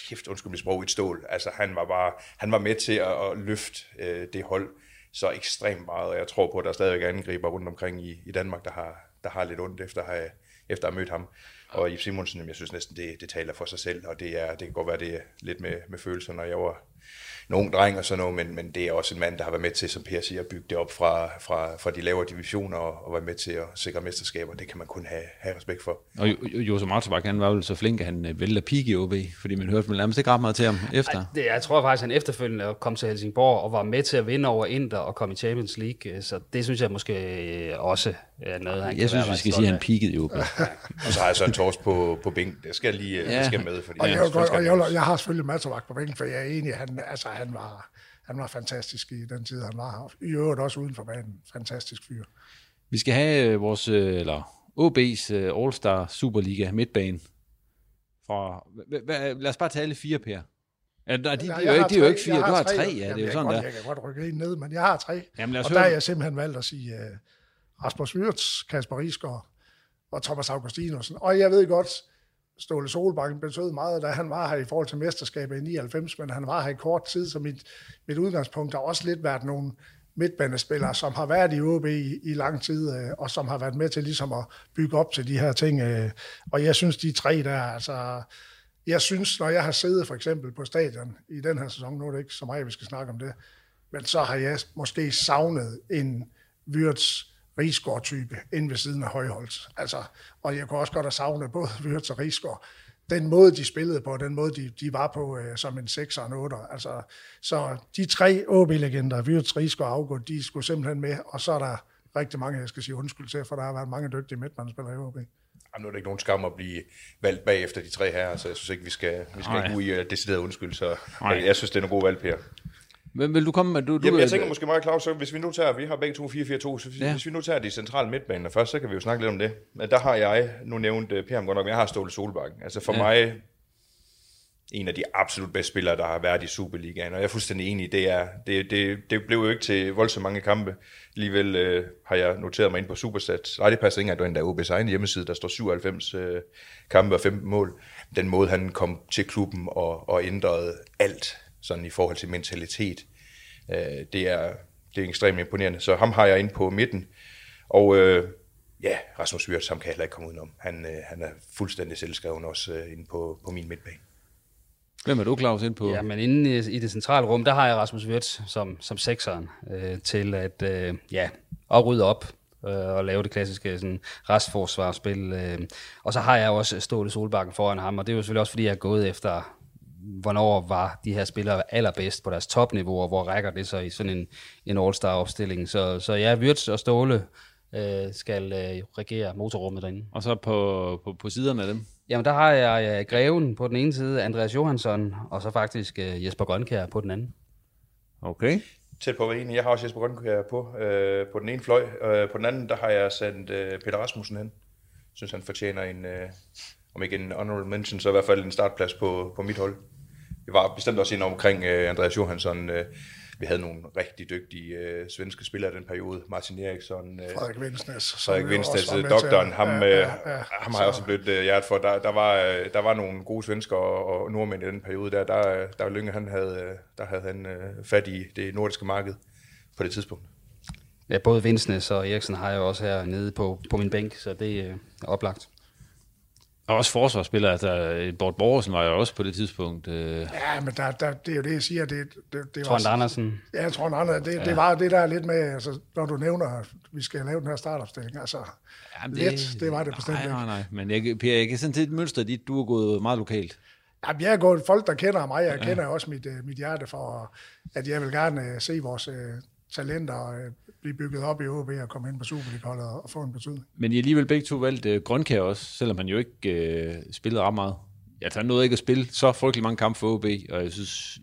kæft, undskyld mit sprog, et stål. Altså, han var bare, han var med til at, at løfte øh, det hold så ekstremt meget, og jeg tror på, at der stadigvæk er angriber rundt omkring i, i Danmark, der har, der har lidt ondt efter at have, efter at have mødt ham. Og Yves Simonsen, jeg synes næsten, det, det taler for sig selv, og det, er, det kan godt være, det er lidt med, med følelser, når jeg var en ung dreng og sådan noget, men, men det er også en mand, der har været med til, som Per siger, at bygge det op fra, fra, fra de lavere divisioner og, og være med til at sikre mesterskaber. Det kan man kun have, have respekt for. Og Jose Martebak, han var vel så flink, at han øh, vælger pik i OB, fordi man hørte vel nærmest ikke ret meget til ham efter. Ej, det, jeg tror faktisk, at han efterfølgende kom til Helsingborg og var med til at vinde over Inter og komme i Champions League, så det synes jeg måske også er noget, han Jeg synes, vi skal sige, at han peakede i OB. *laughs* og så har jeg så en tors på, på bænken. Det skal lige ja. det skal med. Fordi og jeg, godt, og jeg, jeg, har selvfølgelig Mattervagt på bænken, for jeg er enig, han, altså, han, var, han var fantastisk i den tid, han var her. I øvrigt også uden for banen. Fantastisk fyr. Vi skal have øh, vores, øh, eller OB's øh, All-Star Superliga midtbane. Fra, lad os bare tage alle fire, Per. Ja, de, de, de, de, de er jo ikke fire, du har tre, ja, det er jo sådan godt, der. Jeg kan godt rykke en ned, men jeg har tre. Jamen, og der har jeg simpelthen valgt at sige uh, Rasmus Wirtz, Kasper Riesgaard og Thomas Augustinusen. Og jeg ved godt, Ståle Solbakken betød meget, da han var her i forhold til mesterskabet i 99, men han var her i kort tid, så mit, mit udgangspunkt har også lidt været nogle midtbanespillere, som har været i OB i, i lang tid, øh, og som har været med til ligesom at bygge op til de her ting. Øh, og jeg synes, de tre der, altså, jeg synes, når jeg har siddet for eksempel på stadion i den her sæson, nu er det ikke så meget, vi skal snakke om det, men så har jeg måske savnet en Wirtz Rigsgaard-type ind ved siden af Højholdt. Altså, og jeg kunne også godt have savnet både *laughs* Wirtz og Rigsgaard. Den måde, de spillede på, den måde, de, de var på øh, som en 6 og en 8. Altså, så de tre OB-legender, Wirtz, Rigsgaard og August, de skulle simpelthen med, og så er der rigtig mange, jeg skal sige undskyld til, for der har været mange dygtige midtbandspillere i OB. Jamen, nu er det ikke nogen skam at blive valgt bagefter de tre her, så jeg synes ikke, vi skal, vi skal ikke ud i uh, decideret undskyld, så jeg, jeg synes, det er en god valg, Per. Hvem vil du komme med? Du, du Jamen, jeg tænker måske meget, Claus, så hvis vi nu tager, vi har begge to 4-4-2, så hvis, ja. hvis vi nu tager de centrale midtbaner først, så kan vi jo snakke lidt om det. Men der har jeg, nu nævnt uh, Per godt nok, men jeg har Ståle Solbakken. Altså for ja. mig, en af de absolut bedste spillere, der har været i Superligaen, og jeg er fuldstændig enig, det er, det, det, det blev jo ikke til voldsomt mange kampe. Alligevel øh, har jeg noteret mig ind på Superstat. Nej, det passer ikke, at det er OB's egen hjemmeside, der står 97 øh, kampe og 15 mål. Den måde, han kom til klubben og, og ændrede alt, sådan i forhold til mentalitet, øh, det, er, det er ekstremt imponerende. Så ham har jeg inde på midten. Og øh, ja, Rasmus Wirtz, ham kan jeg heller ikke komme udenom. Han, øh, han er fuldstændig selvskreven også øh, inde på, på min midtbane. Hvem er du, Claus, ind på? Ja, men inde i, i det centrale rum, der har jeg Rasmus Wirtz som, som sekseren øh, til at, øh, ja, at rydde op øh, og lave det klassiske sådan, restforsvarsspil. Øh. Og så har jeg også Ståle Solbakken foran ham, og det er jo selvfølgelig også, fordi jeg er gået efter, hvornår var de her spillere allerbedst på deres topniveau, og hvor rækker det så i sådan en, en all-star-opstilling. Så, så ja, Wirtz og Ståle øh, skal øh, regere motorrummet derinde. Og så på, på, på siderne af dem? Jamen, der har jeg uh, Greven på den ene side, Andreas Johansson, og så faktisk uh, Jesper Grønkær på den anden. Okay. Tæt på en. Jeg har også Jesper Grønkær på, uh, på den ene fløj. Uh, på den anden, der har jeg sendt uh, Peter Rasmussen hen. Jeg synes, han fortjener en, uh, om ikke en honorable mention, så i hvert fald en startplads på, på mit hold. Vi var bestemt også inde omkring uh, Andreas Johansson. Uh, vi havde nogle rigtig dygtige øh, svenske spillere i den periode. Martin Eriksson. Øh, Frederik Vindsnes. Frederik Vindsnes, doktoren. Ham, ja, ja, ja, ham har jeg også blevet øh, hjertet for. Der, der, var, øh, der var nogle gode svensker og, og nordmænd i den periode. Der, der, der Lynge, han havde, der havde han øh, fat i det nordiske marked. på det tidspunkt. Ja, både Vinsnes og Eriksen har jeg også her nede på, på min bænk, så det øh, er oplagt. Og også forsvarsspillere, altså Bort Borgersen var jo også på det tidspunkt. Øh. Ja, men der, der, det er jo det, jeg siger. Det, det, det Trond Andersen. Ja, Trond Andersen. Det, ja. det var det der lidt med, altså, når du nævner, at vi skal lave den her startopstilling. Altså, Jamen, det, lidt, det var det bestemt nej, nej, nej. Men jeg, Per, jeg kan sådan set mønster dit, du er gået meget lokalt. Jamen, jeg er gået folk, der kender mig. Jeg ja. kender også mit, mit hjerte for, at jeg vil gerne se vores talenter blive bygget op i OB og komme ind på Superliga-holdet og få en betydning. Men I alligevel begge to valgt uh, Grønkær også, selvom han jo ikke uh, spillede ret meget. Altså, han nåede ikke at spille så frygtelig mange kampe for OB, og jeg synes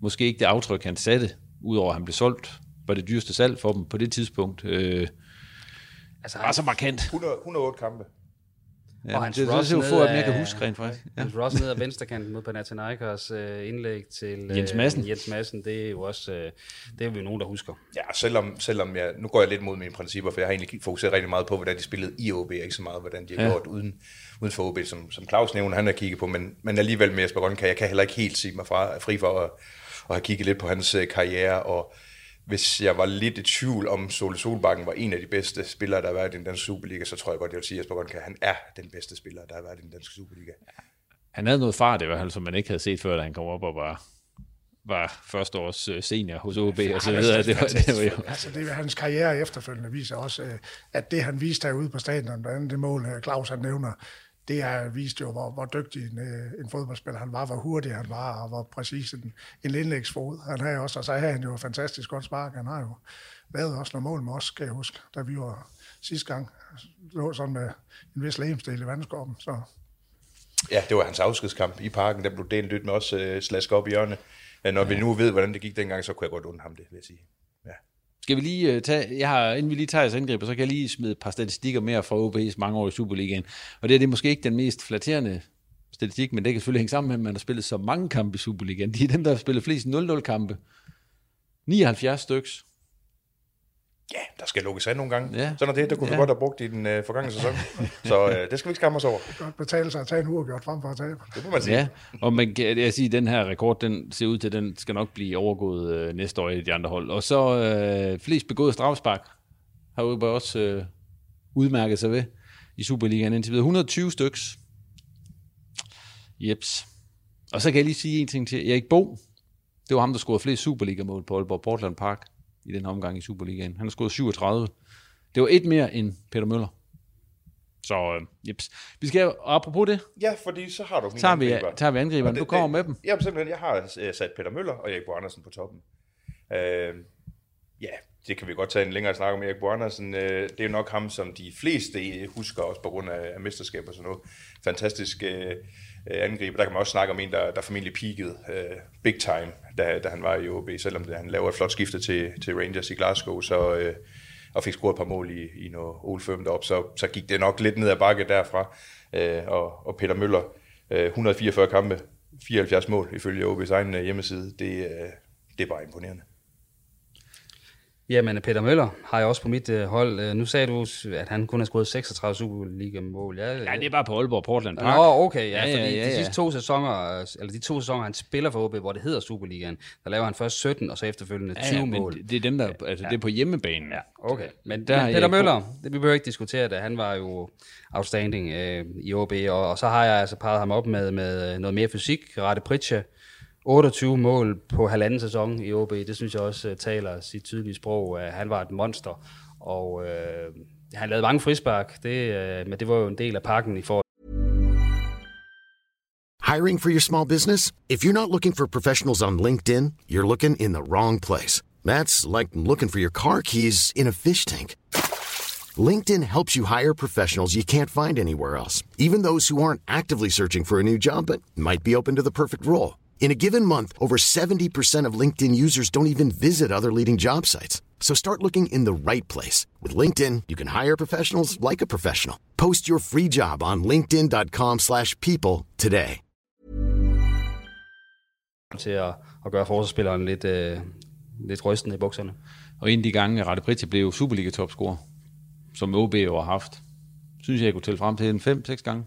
måske ikke det aftryk, han satte, udover at han blev solgt, var det dyreste salg for dem på det tidspunkt. Uh, altså, var så markant. 100, 108 kampe. Ja, og hans det, Ross det er så få af jeg kan huske rent faktisk. Ja. Hans Ross ned ad venstrekanten mod Panathinaikos uh, indlæg til uh, Jens Madsen. Jens Madsen, det er jo også, uh, det er vi nogen, der husker. Ja, selvom, selvom jeg, nu går jeg lidt mod mine principper, for jeg har egentlig fokuseret rigtig meget på, hvordan de spillede i OB, ikke så meget, hvordan de har ja. gjort uden, uden for OB, som, som Claus nævner, han har kigget på, men, men alligevel med Jesper Grønne, kan jeg kan heller ikke helt sige mig fra, fri for at, at have kigget lidt på hans karriere, og hvis jeg var lidt i tvivl om Sole Solbakken var en af de bedste spillere, der har været i den danske Superliga, så tror jeg godt, jeg vil sige, at Jesper Grønkær, han er den bedste spiller, der har været i den danske Superliga. Han havde noget fart i hvert fald, som man ikke havde set før, da han kom op og var, var første års øh, senior hos OB og så videre. Det var, det var jo. Altså, det, hans karriere efterfølgende viser også, øh, at det han viste herude på stadion, blandt andet det mål, øh, Claus han nævner, det har vist jo, hvor, hvor dygtig en, øh, en fodboldspiller han var, hvor hurtig han var, og hvor præcis en, en indlægsfod han havde også. Og så havde han jo fantastisk godt spark. Han har jo lavet også nogle mål med os, kan jeg huske, da vi var sidste gang. lå sådan med en vis lægemstil i vandskorben. Så. Ja, det var hans afskedskamp i parken, der blev delt lidt med os øh, slask op i hjørnet. Når ja. vi nu ved, hvordan det gik dengang, så kunne jeg godt undre ham det, vil jeg sige. Skal vi lige øh, tage, jeg har, inden vi lige tager jeres indgreb, så kan jeg lige smide et par statistikker mere fra OB's mange år i Superligaen. Og det er det måske ikke den mest flatterende statistik, men det kan selvfølgelig hænge sammen med, at man har spillet så mange kampe i Superligaen. De er dem, der har spillet flest 0-0 kampe. 79 styks. Ja, der skal lukkes af nogle gange. Ja. Sådan er det, der kunne ja. vi godt have brugt i den øh, forgangne sæson. *laughs* så øh, det skal vi ikke skamme os over. Det kan godt betale sig at tage en uafgjort frem for at tabe. Det må man sige. Ja, og man kan jeg sige, at den her rekord, den ser ud til, at den skal nok blive overgået øh, næste år i de andre hold. Og så øh, flest begået strafspark har jo også øh, udmærket sig ved i Superligaen indtil videre. 120 styks. Jeps. Og så kan jeg lige sige en ting til. Erik Bo, det var ham, der scorede flest Superliga-mål på Aalborg Portland Park i den omgang i Superligaen. Han har scoret 37. Det var et mere end Peter Møller. Så, øh, jeps. Vi skal, apropos det. Ja, fordi så har du min tager vi, angriber. Tager vi angriberen. Du kommer med dem. Ja, simpelthen. Jeg har øh, sat Peter Møller og Erik Bo Andersen på toppen. Øh, ja, det kan vi godt tage en længere snak om Erik Bo Andersen. Øh, det er jo nok ham, som de fleste husker også på grund af, af mesterskab og sådan noget. Fantastisk øh, Øh, angriber. Der kan man også snakke om en, der, der formentlig peakede øh, big time, da, da han var i OB, selvom det, han laver et flot skifte til, til Rangers i Glasgow, så, øh, og fik scoret et par mål i, i noget Ole Firm derop, så, så gik det nok lidt ned ad bakke derfra. Øh, og, og Peter Møller, øh, 144 kampe, 74 mål ifølge OB's egen øh, hjemmeside, det, øh, det er bare imponerende. Jamen, Peter Møller har jeg også på mit uh, hold. Uh, nu sagde du, at han kun har scoret 36 Superliga-mål. Ja, ja, det er bare på Aalborg Portland Park. Nå, okay, ja, ja, ja, fordi ja, ja. de sidste to sæsoner, eller de to sæsoner, han spiller for OB, hvor det hedder Superligaen, der laver han først 17, og så efterfølgende 20 ja, ja, mål. Det, er dem, der, altså ja. det er på hjemmebanen. Ja, okay. Men, der men Peter Møller, det, vi behøver ikke diskutere det, han var jo outstanding uh, i OB, og, og så har jeg altså parret ham op med, med noget mere fysik, Rette Pritcha, 28 mål på halvanden sæson i OB, det synes jeg også uh, taler sit tydelige sprog. Uh, han var et monster, og uh, han lavede mange frispark, det, uh, men det var jo en del af pakken i forhold Hiring for your small business? If you're not looking for professionals on LinkedIn, you're looking in the wrong place. That's like looking for your car keys in a fish tank. LinkedIn helps you hire professionals you can't find anywhere else, even those who aren't actively searching for a new job but might be open to the perfect role. In a given month, over 70% of LinkedIn users don't even visit other leading job sites. So start looking in the right place. With LinkedIn, you can hire professionals like a professional. Post your free job on linkedin.com slash people today. Til at, at gøre forsvarsspilleren lidt, øh, lidt rystende i bukserne. Og en af de gange, Rette Pritje blev Superliga-topscorer, som OB jo har haft, synes jeg, jeg kunne tælle frem til en 5-6 gange.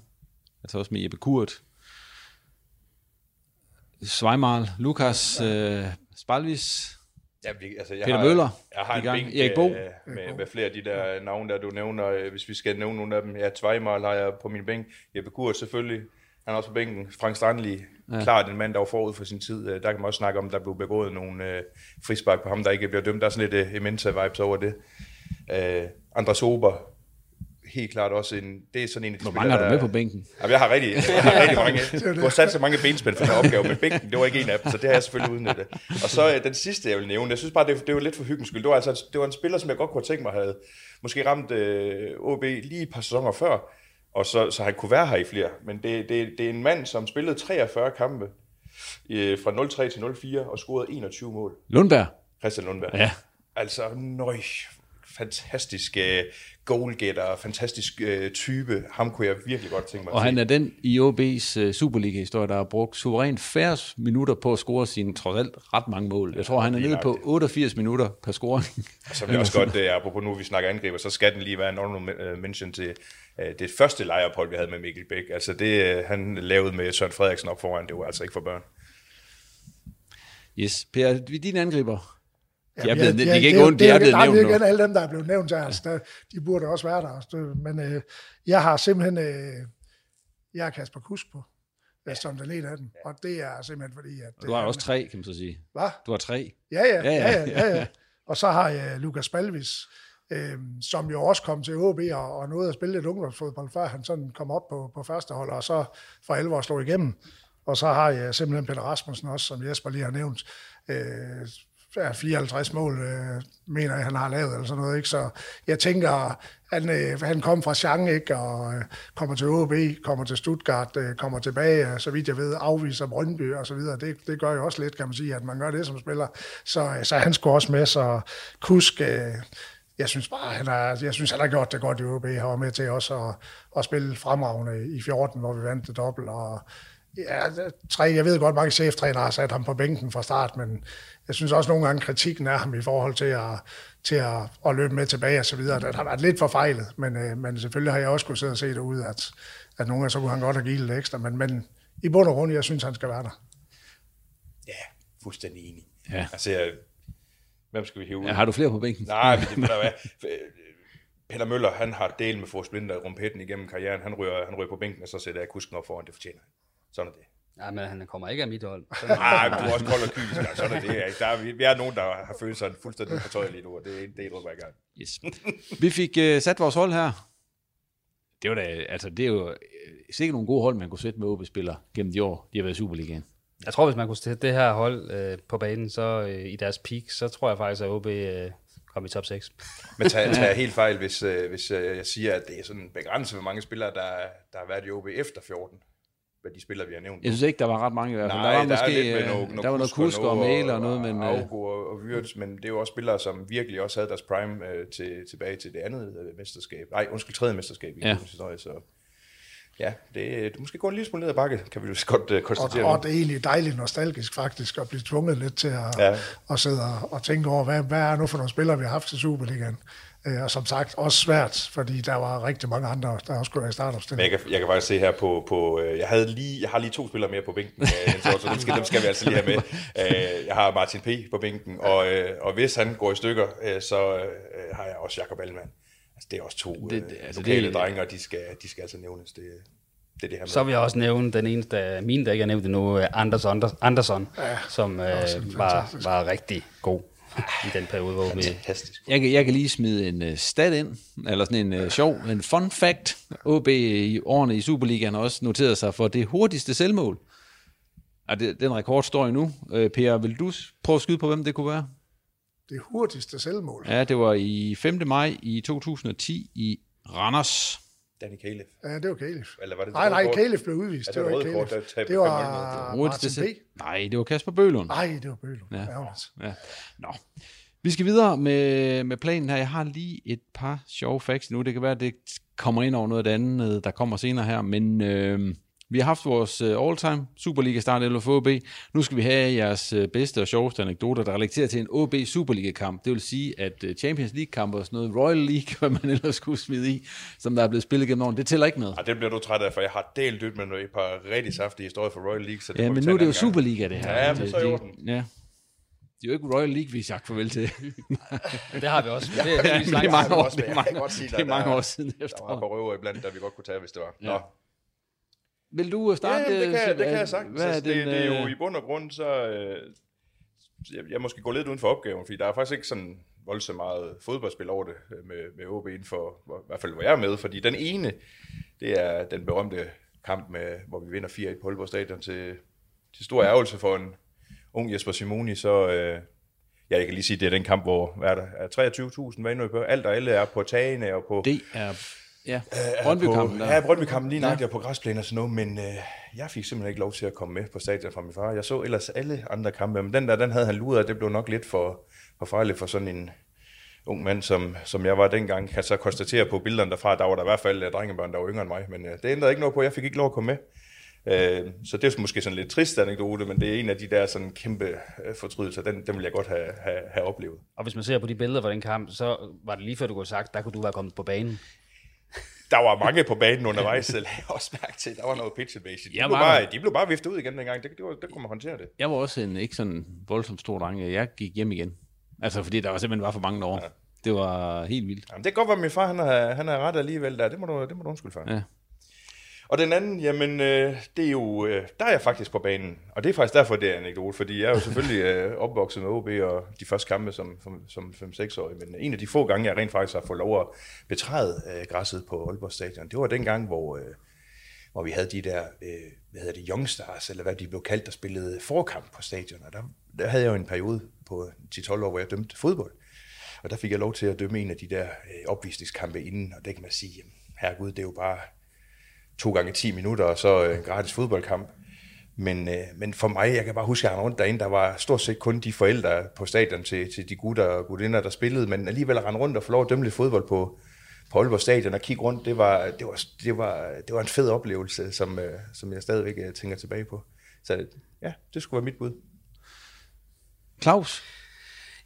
Altså også med Jeppe Kurt, Svejmal, Lukas, øh, Spalvis, Ja, vi, altså, jeg Peter har, Møller Jeg har i en gang. bænk Erik Bo. øh, med, med flere af de der navne, der du nævner. øh, Hvis vi skal nævne nogle af dem. Ja, Tvejmal har jeg på min bænk. Jeppe Kurt selvfølgelig. Han er også på bænken. Frank Strandli. Ja. Ja. Klart en mand, der var forud for sin tid. Øh, Der kan man også snakke om, der blev begået nogle øh, frispark på ham, der ikke bliver dømt. Der er sådan lidt øh, Ementa-vibes over det. Øh, Andras Ober. Helt klart også en... Det er sådan en af de Hvor mange har du der- med på bænken? Jamen, jeg har rigtig, jeg har rigtig mange. *laughs* Du har sat så mange benspænd for den opgave, men bænken, det var ikke en af dem, så det har jeg selvfølgelig udnyttet. Og så øh, den sidste, jeg vil nævne, jeg synes bare, det, det var lidt for hyggens skyld. Det var, altså, det var en spiller, som jeg godt kunne have tænkt mig havde måske ramt øh, OB lige et par sæsoner før, og så, så han kunne være her i flere. Men det, det, det er en mand, som spillede 43 kampe øh, fra 03 til 04 og scorede 21 mål. Lundberg. Christian Lundberg. Ja. Altså, nøj, fantastisk øh, goalgetter, fantastisk øh, type. Ham kunne jeg virkelig godt tænke mig Og han er den i OB's uh, Superliga-historie, der har brugt suverænt færre minutter på at score sine trods alt ret mange mål. Jeg tror, han er nede på 88 minutter per scoring. Så vil jeg *laughs* også godt, øh, apropos nu, vi snakker angriber, så skal den lige være en honorable øh, mention til øh, det første lejeophold, vi havde med Mikkel Bæk. Altså det, øh, han lavede med Søren Frederiksen op foran, det var altså ikke for børn. Yes. Per, dine angriber. De er blevet, ja, de, de, det ikke er det de er er blevet nævnt er nu. igen alle dem, der er blevet nævnt her, altså, der, de burde også være der. Så, Men øh, jeg har simpelthen, øh, jeg har Kasper Kusk på, øh, som den ene af dem, og det er simpelthen fordi, at... Du har øh, også tre, kan man så sige. Hvad? Du har tre. Ja, ja, ja, ja, ja, ja. Og så har jeg Lukas Balvis, øh, som jo også kom til OB og, og nåede at spille lidt ungdomsfodbold, før han sådan kom op på, på første hold, og så for alvor slog igennem. Og så har jeg simpelthen Peter Rasmussen også, som Jesper lige har nævnt. Øh, ja, 54 mål, øh, mener jeg, han har lavet, eller sådan noget, ikke? Så jeg tænker, han, øh, han kom fra Chang, ikke? Og øh, kommer til OB, kommer til Stuttgart, øh, kommer tilbage, øh, så vidt jeg ved, afviser Brøndby og så videre. Det, det gør jo også lidt, kan man sige, at man gør det som spiller. Så, øh, så han skulle også med, så Kusk, øh, jeg synes bare, han har, jeg synes, han har gjort det godt i OB. Han var med til også at, at spille fremragende i 14, hvor vi vandt det dobbelt, og Ja, det- tre, jeg ved godt, mange cheftrænere har sat ham på bænken fra start, men jeg synes også nogle gange kritikken af ham i forhold til at, til at, at løbe med tilbage og så videre, det har været lidt forfejlet, men, øh, men selvfølgelig har jeg også kunne sidde og se derude, at, at nogle gange så kunne han godt have givet lidt ekstra, men, men i bund og grund, jeg synes, han skal være der. Ja, fuldstændig enig. Ja. Altså, jeg, hvem skal vi hive ud? Ja, har du flere på bænken? Nej, men det du hvad. Øh, Peter Møller, han har del med Force Blinder i rumpetten igennem karrieren. Han ryger, han ryger på bænken, og så sætter jeg kusken op foran. Det fortjener han. Sådan er det. Ja, men han kommer ikke af mit hold. *laughs* Nej, du er også kold og kynisk. altså, Sådan er det. ikke? Der er, vi- er nogen, der har følelserne fuldstændig på tøjet lige nu, og det, det drøber jeg i gang. Yes. Vi fik uh, sat vores hold her. Det var da, altså det er jo uh, sikkert nogle gode hold, man kunne sætte med OB-spillere gennem de år, de har været i Superligaen. Jeg tror, hvis man kunne sætte det her hold øh, på banen, så øh, i deres peak, så tror jeg faktisk, at OB øh, kom i top 6. Men tager, *laughs* tager jeg helt fejl, hvis, øh, hvis øh, jeg siger, at det er sådan begrænset, hvor mange spillere, der, der har været i OB efter 14. Hvad de spillere, vi har nævnt. Jeg synes ikke, der var ret mange i hvert fald. Nej, der var der måske, er lidt med øh, noget, noget der var noget kusk og mail og noget, men... øh, Augo og, og Wirtz, men det er jo også spillere, som virkelig også havde deres prime øh, til, tilbage til det andet øh, mesterskab. Nej, undskyld, tredje mesterskab i Ja. historie, så... Ja, det, det er måske gå en lille smule ned ad bakke, kan vi jo godt Og, konstatere. og nu. det er egentlig dejligt nostalgisk faktisk at blive tvunget lidt til at, ja. at sidde og, og tænke over, hvad, hvad er nu for nogle spillere, vi har haft til Superligaen. Øh, Og som sagt, også svært, fordi der var rigtig mange andre, der også skulle være i Men startopstilling. jeg kan, jeg kan faktisk se her på, på øh, jeg, havde lige, jeg har lige to spillere mere på bænken, øh, så, så dem, skal, dem skal vi altså lige have med. Jeg har Martin P. på bænken, og, og hvis han går i stykker, så har jeg også Jakob Allmann. Altså, det er også to Det- det, altså, lokale det- drenge, og de skal, de skal altså nævnes. Det, det er det her med. Så vil jeg også nævne den eneste af mine, der ikke er nævnt endnu, Anders Anders- Andersson, ja, som øh, var, var rigtig god i den periode, hvor vi... Fantastisk. Jeg kan, jeg kan lige smide en uh, stat ind, eller sådan en uh, sjov, en fun fact. OB i årene i Superligaen har også noteret sig for det hurtigste selvmål. Og det, den rekord står endnu. Uh, per, vil du prøve at skyde på, hvem det kunne være? Det hurtigste selvmål. Ja, det var i 5. maj i 2010 i Randers. Danny Caleb. Ja, det var Caleb. Eller var det Nej, det nej? Caleb blev udvist. Ja, det var det ikke kort, Caleb. der tabte Det 5-0 var Martin B. Nej, det var Kasper Bølund. Nej, det var Bølo. Ja. Ja. Ja. Nå. Vi skal videre med, med planen her. Jeg har lige et par sjove facts nu. Det kan være, at det kommer ind over noget af det andet, der kommer senere her. Men øh, vi har haft vores øh, all-time Superliga start eller for OB. Nu skal vi have jeres øh, bedste og sjoveste anekdoter, der relaterer til en OB Superliga-kamp. Det vil sige, at øh, Champions League-kamp og sådan noget, Royal League, *laughs* hvad man ellers skulle smide i, som der er blevet spillet gennem årene, det tæller ikke med. Ja, det bliver du træt af, for jeg har delt dybt med noget- et par rigtig saftige historier fra Royal League. Så det Ja, men nu er det jo gang. Superliga, det her. Ja, men så er det det, ja. Det er jo ikke Royal League, vi har sagt farvel til. *laughs* det har vi også. Det, det, det, det, det er det er Jeg mange, sige, det er mange der- år siden Der var efterhånden. på røver iblandt, der vi godt kunne tage, hvis det var. Ja. Nå. Vil du starte? Ja, det kan, jeg- det kan jeg sagtens. Hvad er Altså, det, den, det er jo øh, i bund og grund, så... Øh, jeg, jeg måske gå lidt uden for opgaven, fordi der er faktisk ikke sådan voldsomt meget fodboldspil over det øh, med, med OB inden for, hvor, i hvert fald hvor jeg er med, fordi den ene, det er den berømte kamp, med, hvor vi vinder 4-1 på Aalborg Stadion til, til stor ærgelse for en ung Jesper Simoni, så... Øh, Ja, jeg kan lige sige, det er den kamp, hvor hvad er der, er 23.000 var inde på. Alt og alle er på tagene og på... Det er... Ja, er Brøndby-kampen. Ja, Brøndby-kampen lige Ja. nøjagtigt og på græsplænen og sådan noget, men øh, jeg fik simpelthen ikke lov til at komme med på stadion fra min far. Jeg så ellers alle andre kampe, men den der, den havde han luret, og det blev nok lidt for, for farligt for sådan en ung mand, som, som jeg var dengang. Kan så konstatere på billederne derfra, der var der i hvert fald øh, drengebørn, der var yngre end mig, men øh, det ændrede ikke noget på, jeg fik ikke lov at komme med. Øh, så det er måske sådan lidt trist anekdote, men det er en af de der sådan kæmpe øh, fortrydelser, den, den vil jeg godt have, have, have oplevet. Og hvis man ser på de billeder fra den kamp, så var det lige før, du kunne have sagt, der kunne du være kommet på banen. Der var mange på banen undervejs, så *laughs* lagde jeg også mærke til, der var noget pitch invasion. De, Jeg blev bare, de blev bare viftet ud igen dengang, det, det, var, det kunne man håndtere det. Jeg var også en ikke sådan voldsomt stor dreng. Jeg gik hjem igen. Altså, fordi der var simpelthen var for mange over. Ja. Det var helt vildt. Jamen, det kan godt være, at min far han har, han har ret alligevel der. Det må du, det må du undskylde for. Ja. Og den anden, jamen, øh, det er jo, øh, der er jeg faktisk på banen. Og det er faktisk derfor, det er anekdote, fordi jeg er jo selvfølgelig øh, opvokset med OB og de første kampe som, som, som 5-6-årig. Men en af de få gange, jeg rent faktisk har fået lov at betræde øh, græsset på Aalborg Stadion, det var den gang, hvor, øh, hvor vi havde de der, øh, hvad hedder det, Youngstars, eller hvad de blev kaldt, der spillede forkamp på stadion. Og der, der havde jeg jo en periode på 10-12 år, hvor jeg dømte fodbold. Og der fik jeg lov til at dømme en af de der øh, opvisningskampe inden, og det kan man sige, jamen, herregud, det er jo bare to gange 10 minutter, og så øh, en gratis fodboldkamp. Men, øh, men for mig, jeg kan bare huske, at jeg rendte rundt derinde, der var stort set kun de forældre på stadion til, til de gutter og gutinder, der spillede, men alligevel at rende rundt og få lov at dømme lidt fodbold på, på Aalborg Stadion og kigge rundt, det var, det var, det var, det var en fed oplevelse, som, øh, som jeg stadigvæk tænker tilbage på. Så ja, det skulle være mit bud. Claus?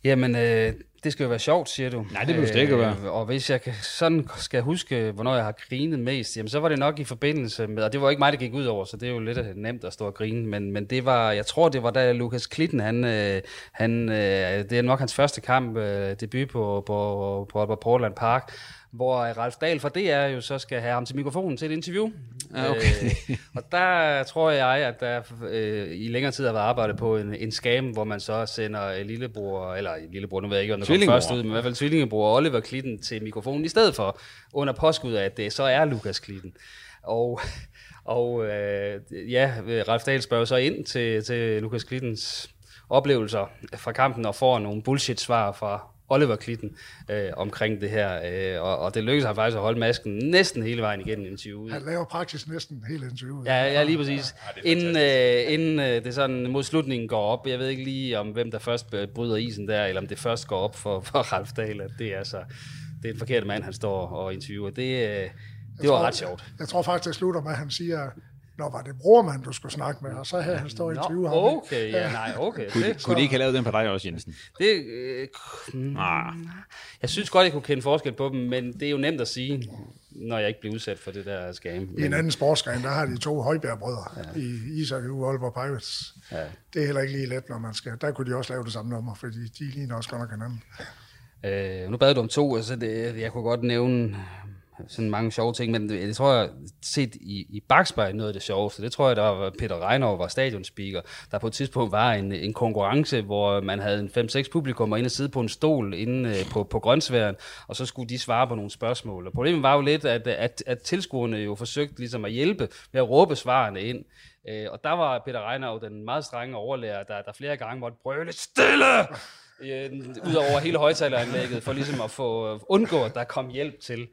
Jamen, øh, det skal jo være sjovt, siger du. Nej, det behøver det ikke at være. Og hvis jeg kan, sådan skal huske, hvornår jeg har grinet mest, jamen så var det nok i forbindelse med, og det var ikke mig, der gik ud over, så det er jo lidt nemt at stå og grine, men, men det var, jeg tror, det var da Lukas Klitten, han, øh, han, øh, det er nok hans første kamp, øh, debut på, på, på, på Portland Park, hvor Ralf Dahl fra DR jo så skal have ham til mikrofonen til et interview. Ja, okay. Øh, og der tror jeg, at der øh, i længere tid har været arbejdet på en, en skam, hvor man så sender øh, lillebror, eller lillebror, nu ved jeg ikke, om det kommer først ud, men i hvert fald tvillingebror Oliver Klitten til mikrofonen, i stedet for under påskud af, at det så er Lukas Klitten. Og, og øh, ja, Ralf Dahl spørger så ind til, til Lukas Klittens oplevelser fra kampen og får nogle bullshit-svar fra Oliver Klitten øh, omkring det her. Øh, og, og det lykkedes ham faktisk at holde masken næsten hele vejen igennem interviewet. Han laver praktisk næsten hele interviewet. Ja, ja, lige præcis. Inden, øh, inden øh, det sådan mod slutningen går op, jeg ved ikke lige om hvem der først bryder isen der, eller om det først går op for, for Ralf Dahl, at det er altså det er en forkert mand, han står og interviewer. Det, øh, det var tror, ret sjovt. Jeg tror faktisk, det slutter med, at han siger, Nå, var det brormand, du skulle snakke med? Og så havde han stået i Nå, 20 ham. okay, ja, nej, okay. Kunne, Det- kunne de ikke have lavet den på dig også, Jensen? Det, øh, mm, Ah. jeg synes godt, jeg kunne kende forskel på dem, men det er jo nemt at sige, når jeg ikke bliver udsat for det der skam. I en anden sportsgren, der har de to Højbjerg-brødre ja. i Isak og Aalborg Pirates. Ja. Det er heller ikke lige let, når man skal. Der kunne de også lave det samme nummer, fordi de ligner også godt nok hinanden. Øh, nu bad du om to, altså det, jeg kunne godt nævne sådan mange sjove ting, men det, tror jeg, set i, i bagspejl noget af det sjoveste, det tror jeg, der var Peter Reiner var stadionspeaker, der på et tidspunkt var en, en konkurrence, hvor man havde en 5-6 publikum og inde og sidde på en stol inde øh, på, på grøntsværen, og så skulle de svare på nogle spørgsmål. Og problemet var jo lidt, at, at, at tilskuerne jo forsøgte ligesom at hjælpe med at råbe svarene ind. Øh, og der var Peter Reiner den meget strenge overlærer, der, der flere gange måtte brøle stille! øh, ud over hele højtaleranlægget, for ligesom at få øh, undgå, at der kom hjælp til.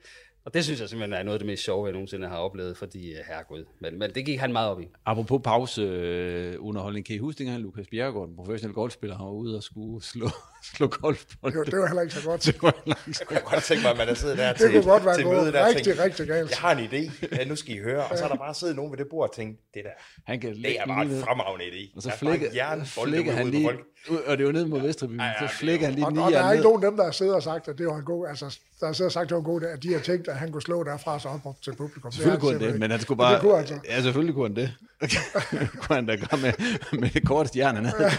Og det synes jeg simpelthen er noget af det mest sjove, jeg nogensinde har oplevet, fordi øh, herregud. Men, men det gik han meget op i. Apropos pause øh, underholdning, kan I huske dengang Lukas Bjerregaard, den professionelle golfspiller, han var ude og skulle slå, slå golfbold? Jo, det var heller ikke så godt. det var heller ikke *laughs* så Jeg kunne godt tænke mig, at man har siddet der Det til, kunne godt være til gået møde der rigtig, tænkt, rigtig galt. Jeg har en idé, ja, nu skal I høre. Og så er der bare siddet nogen ved det bord og tænkt, det der, Han kan det er bare en fremragende idé. Og så er flækker, flækker han lige. Og det var nede mod Vesterbyen, så flækker han lige Og, og der er ned. ikke nogen af dem, der har siddet og sagt, at det var en god, altså, der har siddet og sagt, at det var en god, at de har tænkt, at han kunne slå derfra så op, op til publikum. Selvfølgelig kunne han det, men han skulle bare... Det kunne han så. Ja, selvfølgelig kunne han *laughs* det. kunne han da gøre med, med det korte stjerne.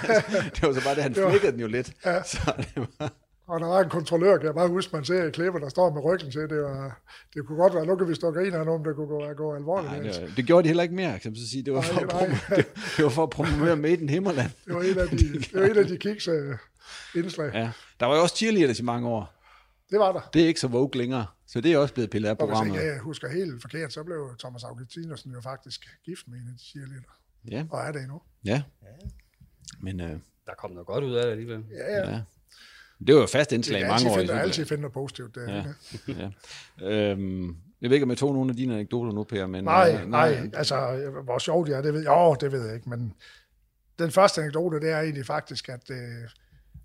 *laughs* det var så bare det, han flækkede den jo lidt. Ja. Så det var... Og der var en kontrollør, kan jeg bare huske, man ser i klippet, der står med ryggen til. Det, var, det kunne godt være, nu kan vi stå og grine om det kunne gå, gå alvorligt. Nej, det, var, det gjorde de heller ikke mere, kan man så sige. Det var, Nej, for, at nej. promo- det, det var for at promovere Made in Himmerland. Det var en af de, det var en af de kiks uh, indslag. Ja. Der var jo også cheerleaders i mange år. Det var der. Det er ikke så vogue længere. Så det er også blevet pillet af Og hvis programmet. ikke jeg husker helt forkert, så blev Thomas Augustinsen jo faktisk gift med en af de cheerleader. Ja. Og er det endnu. Ja. Men øh, Der kom noget godt ud af det alligevel. Ja, ja. ja. Det var jo fast Det indslag i mange år. finde, Superligaen. altid finde noget positivt. Det, Ja. ja. ja. Øhm, jeg ved ikke, om jeg tog nogle af dine anekdoter nu, Per, men... Nej, øh, nej, altså, hvor sjovt det er, det ved jeg, jo, det ved jeg ikke, men den første anekdote, det er egentlig faktisk, at øh,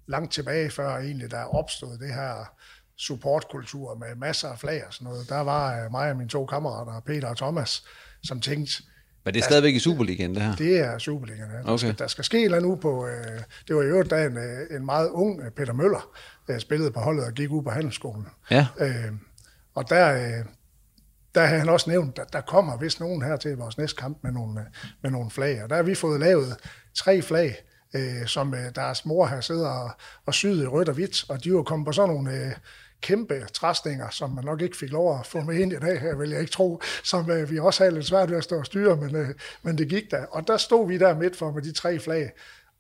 langt tilbage før egentlig, der opstod det her supportkultur med masser af flag og sådan noget, der var øh, mig og mine to kammerater, Peter og Thomas, som tænkte, Men det er stadigvæk i Superligaen, det her? det er Superligaen. Ja. Der, Okay. skal, der skal ske eller ude på... Øh, det var i øvrigt, da en, øh, en meget ung øh, Peter Møller øh, spillede på holdet og gik ud på handelsskolen. Ja. Øh, og der, øh, der havde han også nævnt, at der kommer vist nogen her til vores næste kamp med nogle, øh, med nogle flag. Og der har vi fået lavet tre flag, øh, som øh, deres mor har siddet og, og syet i rødt og hvidt. Og de var kommet på sådan nogle... Øh, kæmpe træstænger, som man nok ikke fik lov at få med ind i dag, her vil jeg ikke tro, som øh, vi også havde lidt svært ved at stå og styre, men, øh, men det gik da. Og der stod vi der midt for med de tre flag,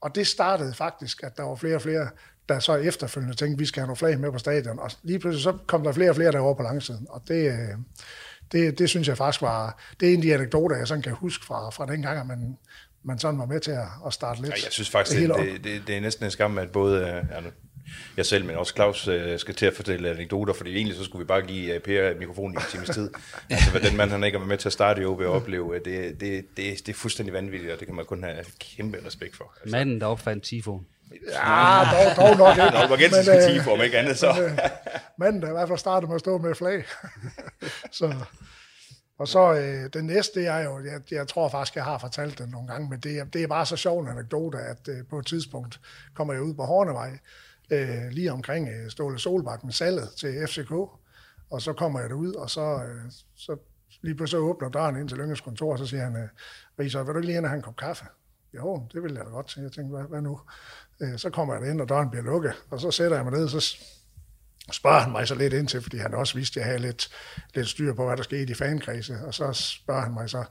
og det startede faktisk, at der var flere og flere, der så efterfølgende tænkte, vi skal have nogle flag med på stadion, og lige pludselig så kom der flere og flere derovre på langsiden, og det, øh, det, det synes jeg faktisk var, det er en af de anekdoter, jeg sådan kan huske fra, fra den gang, at man, man sådan var med til at, at starte lidt. Ja, jeg synes faktisk, det, det, det, det er næsten en skam, at både øh, ja, nu- jeg selv, men også Claus øh, skal til at fortælle anekdoter, fordi egentlig så skulle vi bare give øh, Per mikrofonen i en times tid. *laughs* altså, hvad den mand, han ikke har været med til at starte i OB og opleve, øh, det, det, det, det er fuldstændig vanvittigt, og det kan man kun have kæmpe respekt for. Altså, Manden, der opfandt Tifo. Ja, dog, dog nok ikke. *laughs* Men, øh, tifo, om ikke andet, så. men, øh, Manden, der i hvert fald startede med at stå med flag. *laughs* så, og så øh, den næste, det er jo, jeg, jeg tror faktisk, jeg har fortalt det nogle gange, men det er, det er bare så sjov en anekdote, at øh, på et tidspunkt kommer jeg ud på Hornevej, øh, lige omkring øh, Ståle Solbak med salget til FCK, og så kommer jeg derud, og så, øh, så lige pludselig åbner døren ind til Lønges kontor, og så siger han, øh, Riser, vil du ikke lige hen og have en kop kaffe? Jo, det vil jeg da godt til. Jeg tænkte, hvad, hvad nu? Øh, så kommer jeg derind, og døren bliver lukket, og så sætter jeg mig ned, så spørger han mig så lidt ind til, fordi han også vidste, at jeg havde lidt, lidt styr på, hvad der skete i fankredse, og så spørger han mig så,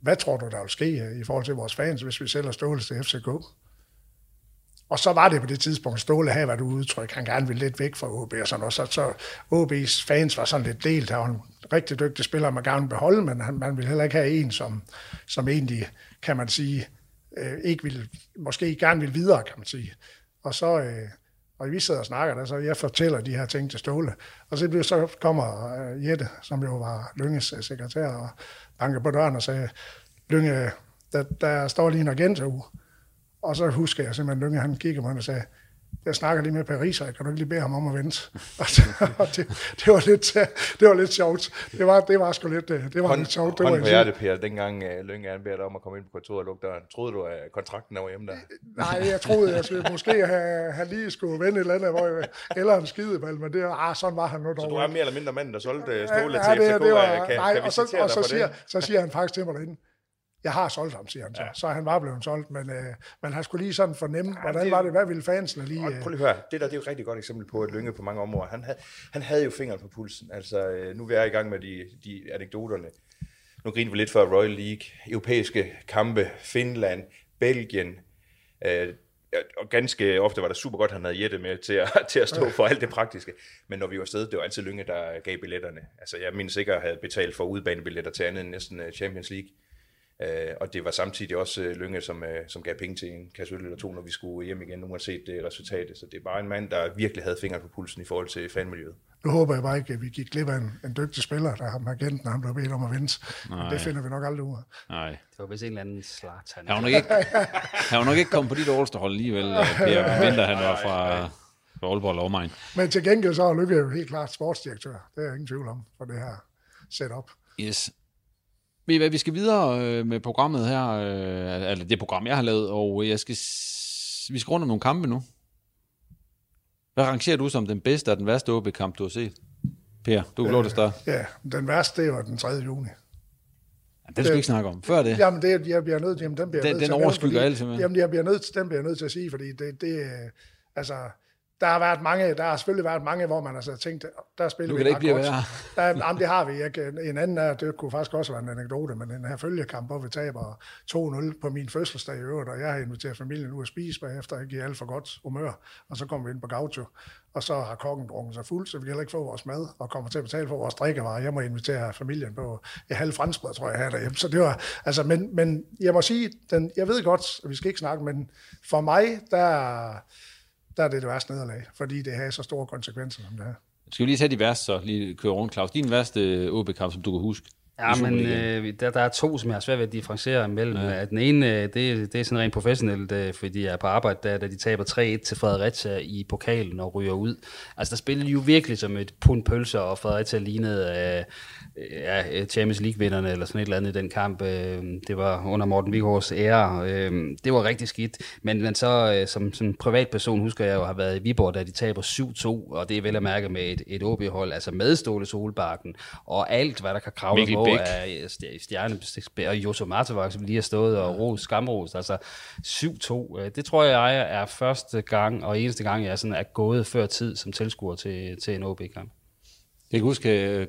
hvad tror du, der vil ske øh, i forhold til vores fans, hvis vi sælger Ståle til FCK? Og så var det på det tidspunkt, Ståle havde været udtryk, han gerne ville lidt væk fra OB og sådan noget, så, så OB's fans var sådan lidt delt, der var en rigtig dygtig spiller, man gerne beholde, men han, man ville heller ikke have en, som, som egentlig, kan man sige, øh, ikke ville, måske gerne ville videre, kan man sige. Og så, øh, og vi sidder og snakker der, så jeg fortæller de her ting til Ståle. Og så, bliver- så kommer øh, Jette, som jo var Lynges øh, sekretær, og banker på døren og sagde, Lynge, der, der står lige en agent og så husker jeg simpelthen, Lynge, han kiggede på mig og sagde, jeg snakker lige med Paris, og kan du ikke lige bede ham om at vente? *laughs* Og det, det, var lidt, det var lidt sjovt. Det var, det var sgu lidt, øh, det var Hånd, lidt sjovt. Det hånd var på en- hjertet, Per, dengang uh, Lønge han beder dig om at komme ind på kontoret og lukke døren. Troede du, at kontrakten var hjemme der? Nej, jeg troede, jeg skulle måske have, have lige skulle vende et eller andet, hvor jeg, eller en skideball, men det, ah, sådan var han nu dog. Så du er mere eller mindre manden, der solgte Ståle ja, til det, FCK. det var, kan, nej, kan og så, og så, siger, så siger han faktisk til mig derinde, jeg har solgt ham, siger han så. Ja. Så han var blevet solgt, men, øh, men han skulle lige sådan fornemme, ja, hvordan det- var det, hvad ville fansene lige... Øh, prøv lige at høre, det der det er jo et rigtig godt eksempel på, at Lønge på mange områder, han havde, han havde jo fingeren på pulsen. Altså, øh, nu er jeg i gang med de, de anekdoterne. Nu griner vi lidt før Royal League, europæiske kampe, Finland, Belgien, øh, og ganske ofte var det super godt, at han havde Jette med til at, *laughs* til at stå for alt det praktiske. Men når vi var afsted, det var altid Lønge, der gav billetterne. Altså, jeg mindes ikke at have betalt for udbanebilletter til andet end næsten øh, Champions League. Øh, og det var samtidig også øh, Lønge, som, øh, som gav penge til en kasse øl eller to, når vi skulle hjem igen, uanset det resultatet. Så det er bare en mand, der virkelig havde fingeren på pulsen i forhold til fanmiljøet. nu håber jeg bare ikke, at vi gik glip af en, en dygtig spiller, der ham agenten, han blev bedt om at vente. Men Nej. det finder vi nok aldrig ud af. Nej. Det var vist en eller anden slatan. Han var nok ikke, han var nok ikke kommet på dit All-Star-hold alligevel, øh, Per, mindre han var fra, fra Aalborg Lovmine. Men til gengæld så er Lykke jo helt klart sportsdirektør. Det er jeg ingen tvivl om, for det her setup. Yes. Ved I hvad, vi skal videre øh, med programmet her, øh, eller det program, jeg har lavet, og jeg skal vi skal rundt om nogle kampe nu. Hvad rangerer du som den bedste og den værste OB-kamp, du har set? Per, du kan lov at starte. Ja, den værste, det var den 3. juni. Ja, den skal vi ikke snakke om. Før det. Jamen, det, jeg bliver nødt til, jamen, den bliver Den- nødt den til overskygger alt, simpelthen. Jamen, jeg bliver nødt, til- den bliver nødt til at sige, fordi det, det øh, altså, der har været mange, der har selvfølgelig været mange, hvor man har tænkt, der spiller Nu vi kan det ikke blive godt. Der, *laughs* jamen, det har vi. Jeg, en anden er, det kunne faktisk også være en anekdote, men den her følgekamp, hvor vi taber 2-0 på min fødselsdag i øvrigt, og jeg har inviteret familien ud at spise bagefter, ikke i alt for godt humør, og så kommer vi ind på Gaucho, og så har kokken drukket sig fuld, så vi kan heller ikke få vores mad, og kommer til at betale for vores drikkevarer. Jeg må invitere familien på et halvt franskbrød, tror jeg, her derhjemme. Så det var, altså, men, men jeg må sige, den, jeg ved godt, at vi skal ikke snakke, men for mig, der, der er det det værste nederlag, fordi det har så store konsekvenser, som det her. Skal vi lige tage de værste, så lige køre rundt, Claus. Din værste OB-kamp, som du kan huske? Ja, men øh, der, der er to, som jeg har svært ved at differentiere imellem. Ja. Den ene, øh, det, det er sådan rent professionelt, øh, fordi jeg er på arbejde, der, da de taber 3-1 til Fredericia i pokalen og ryger ud. Altså, der spillede de jo virkelig som et pund pølser, og Fredericia lignede øh, ja, Champions League-vinderne eller sådan et eller andet i den kamp. Øh, det var under Morten Vighors ære. Øh, det var rigtig skidt. Men, men så øh, som, som privatperson husker jeg jo at have været i Viborg, da de taber 7-2, og det er vel at mærke med et, et OB-hold, altså med Ståle Solbakken, og alt, hvad der kan kravle Mikkel på Bæk. af stj- stjerne, og Joso Martevak, som lige har stået og ros, skamros, altså 7-2. øh, Det tror jeg er første gang, og eneste gang, jeg sådan er gået før tid som tilskuer til, til en OB-kamp. Jeg kan huske øh,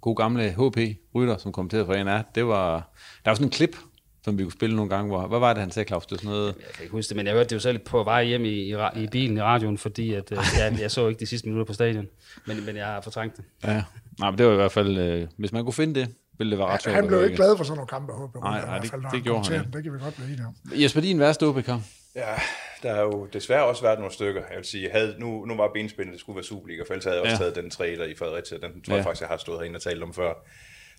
god gamle HP Rytter, som kommenterede for NR. Det var, der var sådan en klip, som vi kunne spille nogle gange. Hvor, hvad var det, han sagde, Claus? Det var sådan noget... Jeg kan ikke huske det, men jeg hørte det jo selv på vej hjem i, i, i bilen i radioen, fordi at, øh, jeg, jeg så ikke de sidste minutter på stadion, men, men jeg har fortrængt det. Ja. Nej, men det var i hvert fald... Øh, hvis man kunne finde det, ville det være ret sjovt. Han blev ikke glad for sådan nogle kampe, håber jeg. Nej, nej, det- fald, når det gjorde han ikke. Det kan vi godt blive enige om. Jesper, din værste OB-kamp? Ja, der har jo desværre også været nogle stykker. Jeg vil sige, havde, nu, nu var benspændet, det skulle være Superliga, for ellers havde jeg også Ja. taget den trailer i Fredericia. Den tror Ja. jeg faktisk, jeg har stået herinde og talt om før.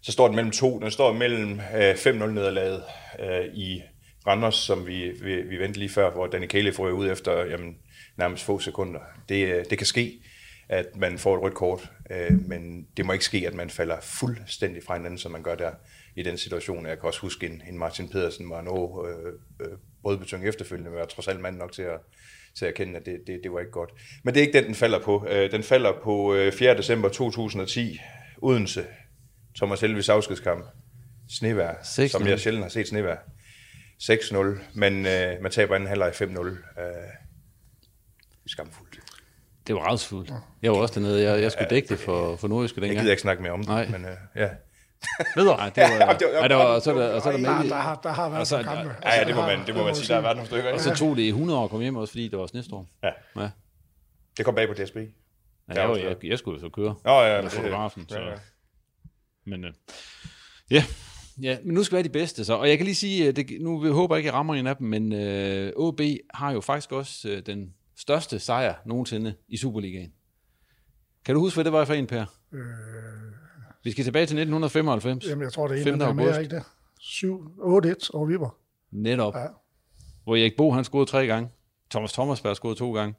Så står den mellem to. Den står mellem øh, 5-0 nederlaget øh, i Randers, som vi, vi, vi ventede lige før, hvor Danny Caleb får ud efter jamen, nærmest få sekunder. Det, øh, det kan ske, at man får et rødt kort, øh, men det må ikke ske, at man falder fuldstændig fra hinanden, som man gør der i den situation. Jeg kan også huske, en, en Martin Pedersen var nå øh, øh, brødbetung efterfølgende, men var trods alt mand nok til at, til at erkende, at det, det, det var ikke godt. Men det er ikke den, den falder på. Øh, den falder på øh, 4. december 2010, Odense, Thomas Helvis afskedskamp. Snevær, 6-0. som jeg sjældent har set snevær. 6-0, men øh, man taber anden halvleg 5-0. Øh, skamfuldt. Det var rædsfuldt. Jeg var også dernede. Jeg, jeg skulle dække det for, for Nordjyske Jeg dengang. gider ikke snakke mere om det, Nej. men øh, ja. Videre? Nej, *laughs* det var, Ja, det var- ja, det så er der, og så er der Der, der, har, der har været Og så- nogle kampe. Ja, ja, det må har- man, det må man sige. Der har været nogle stykker. og så tog det i 100 år at komme hjem også, fordi der var snestorm. Ja. Ja. Det kom bag på DSB. Ja, jeg, var jeg, jeg skulle jo så køre. Nå, ja, det- fotografen. Så. ja, ja. Men øh, ja. ja, men nu skal have de bedste så. Og jeg kan lige sige, øh, det, nu vi håber jeg ikke, jeg rammer en af dem, men øh, OB har jo faktisk også øh, den største sejr nogensinde i Superligaen. Kan du huske, hvad det var for en, Per? Øh, Vi skal tilbage til 1995. jamen, jeg tror, det er en, 5. der er mere, ikke det? 7-8-1 over Viborg. Netop. Ja. Hvor Erik Bo, han scorede tre gange. Thomas Thomasberg scorede to gange.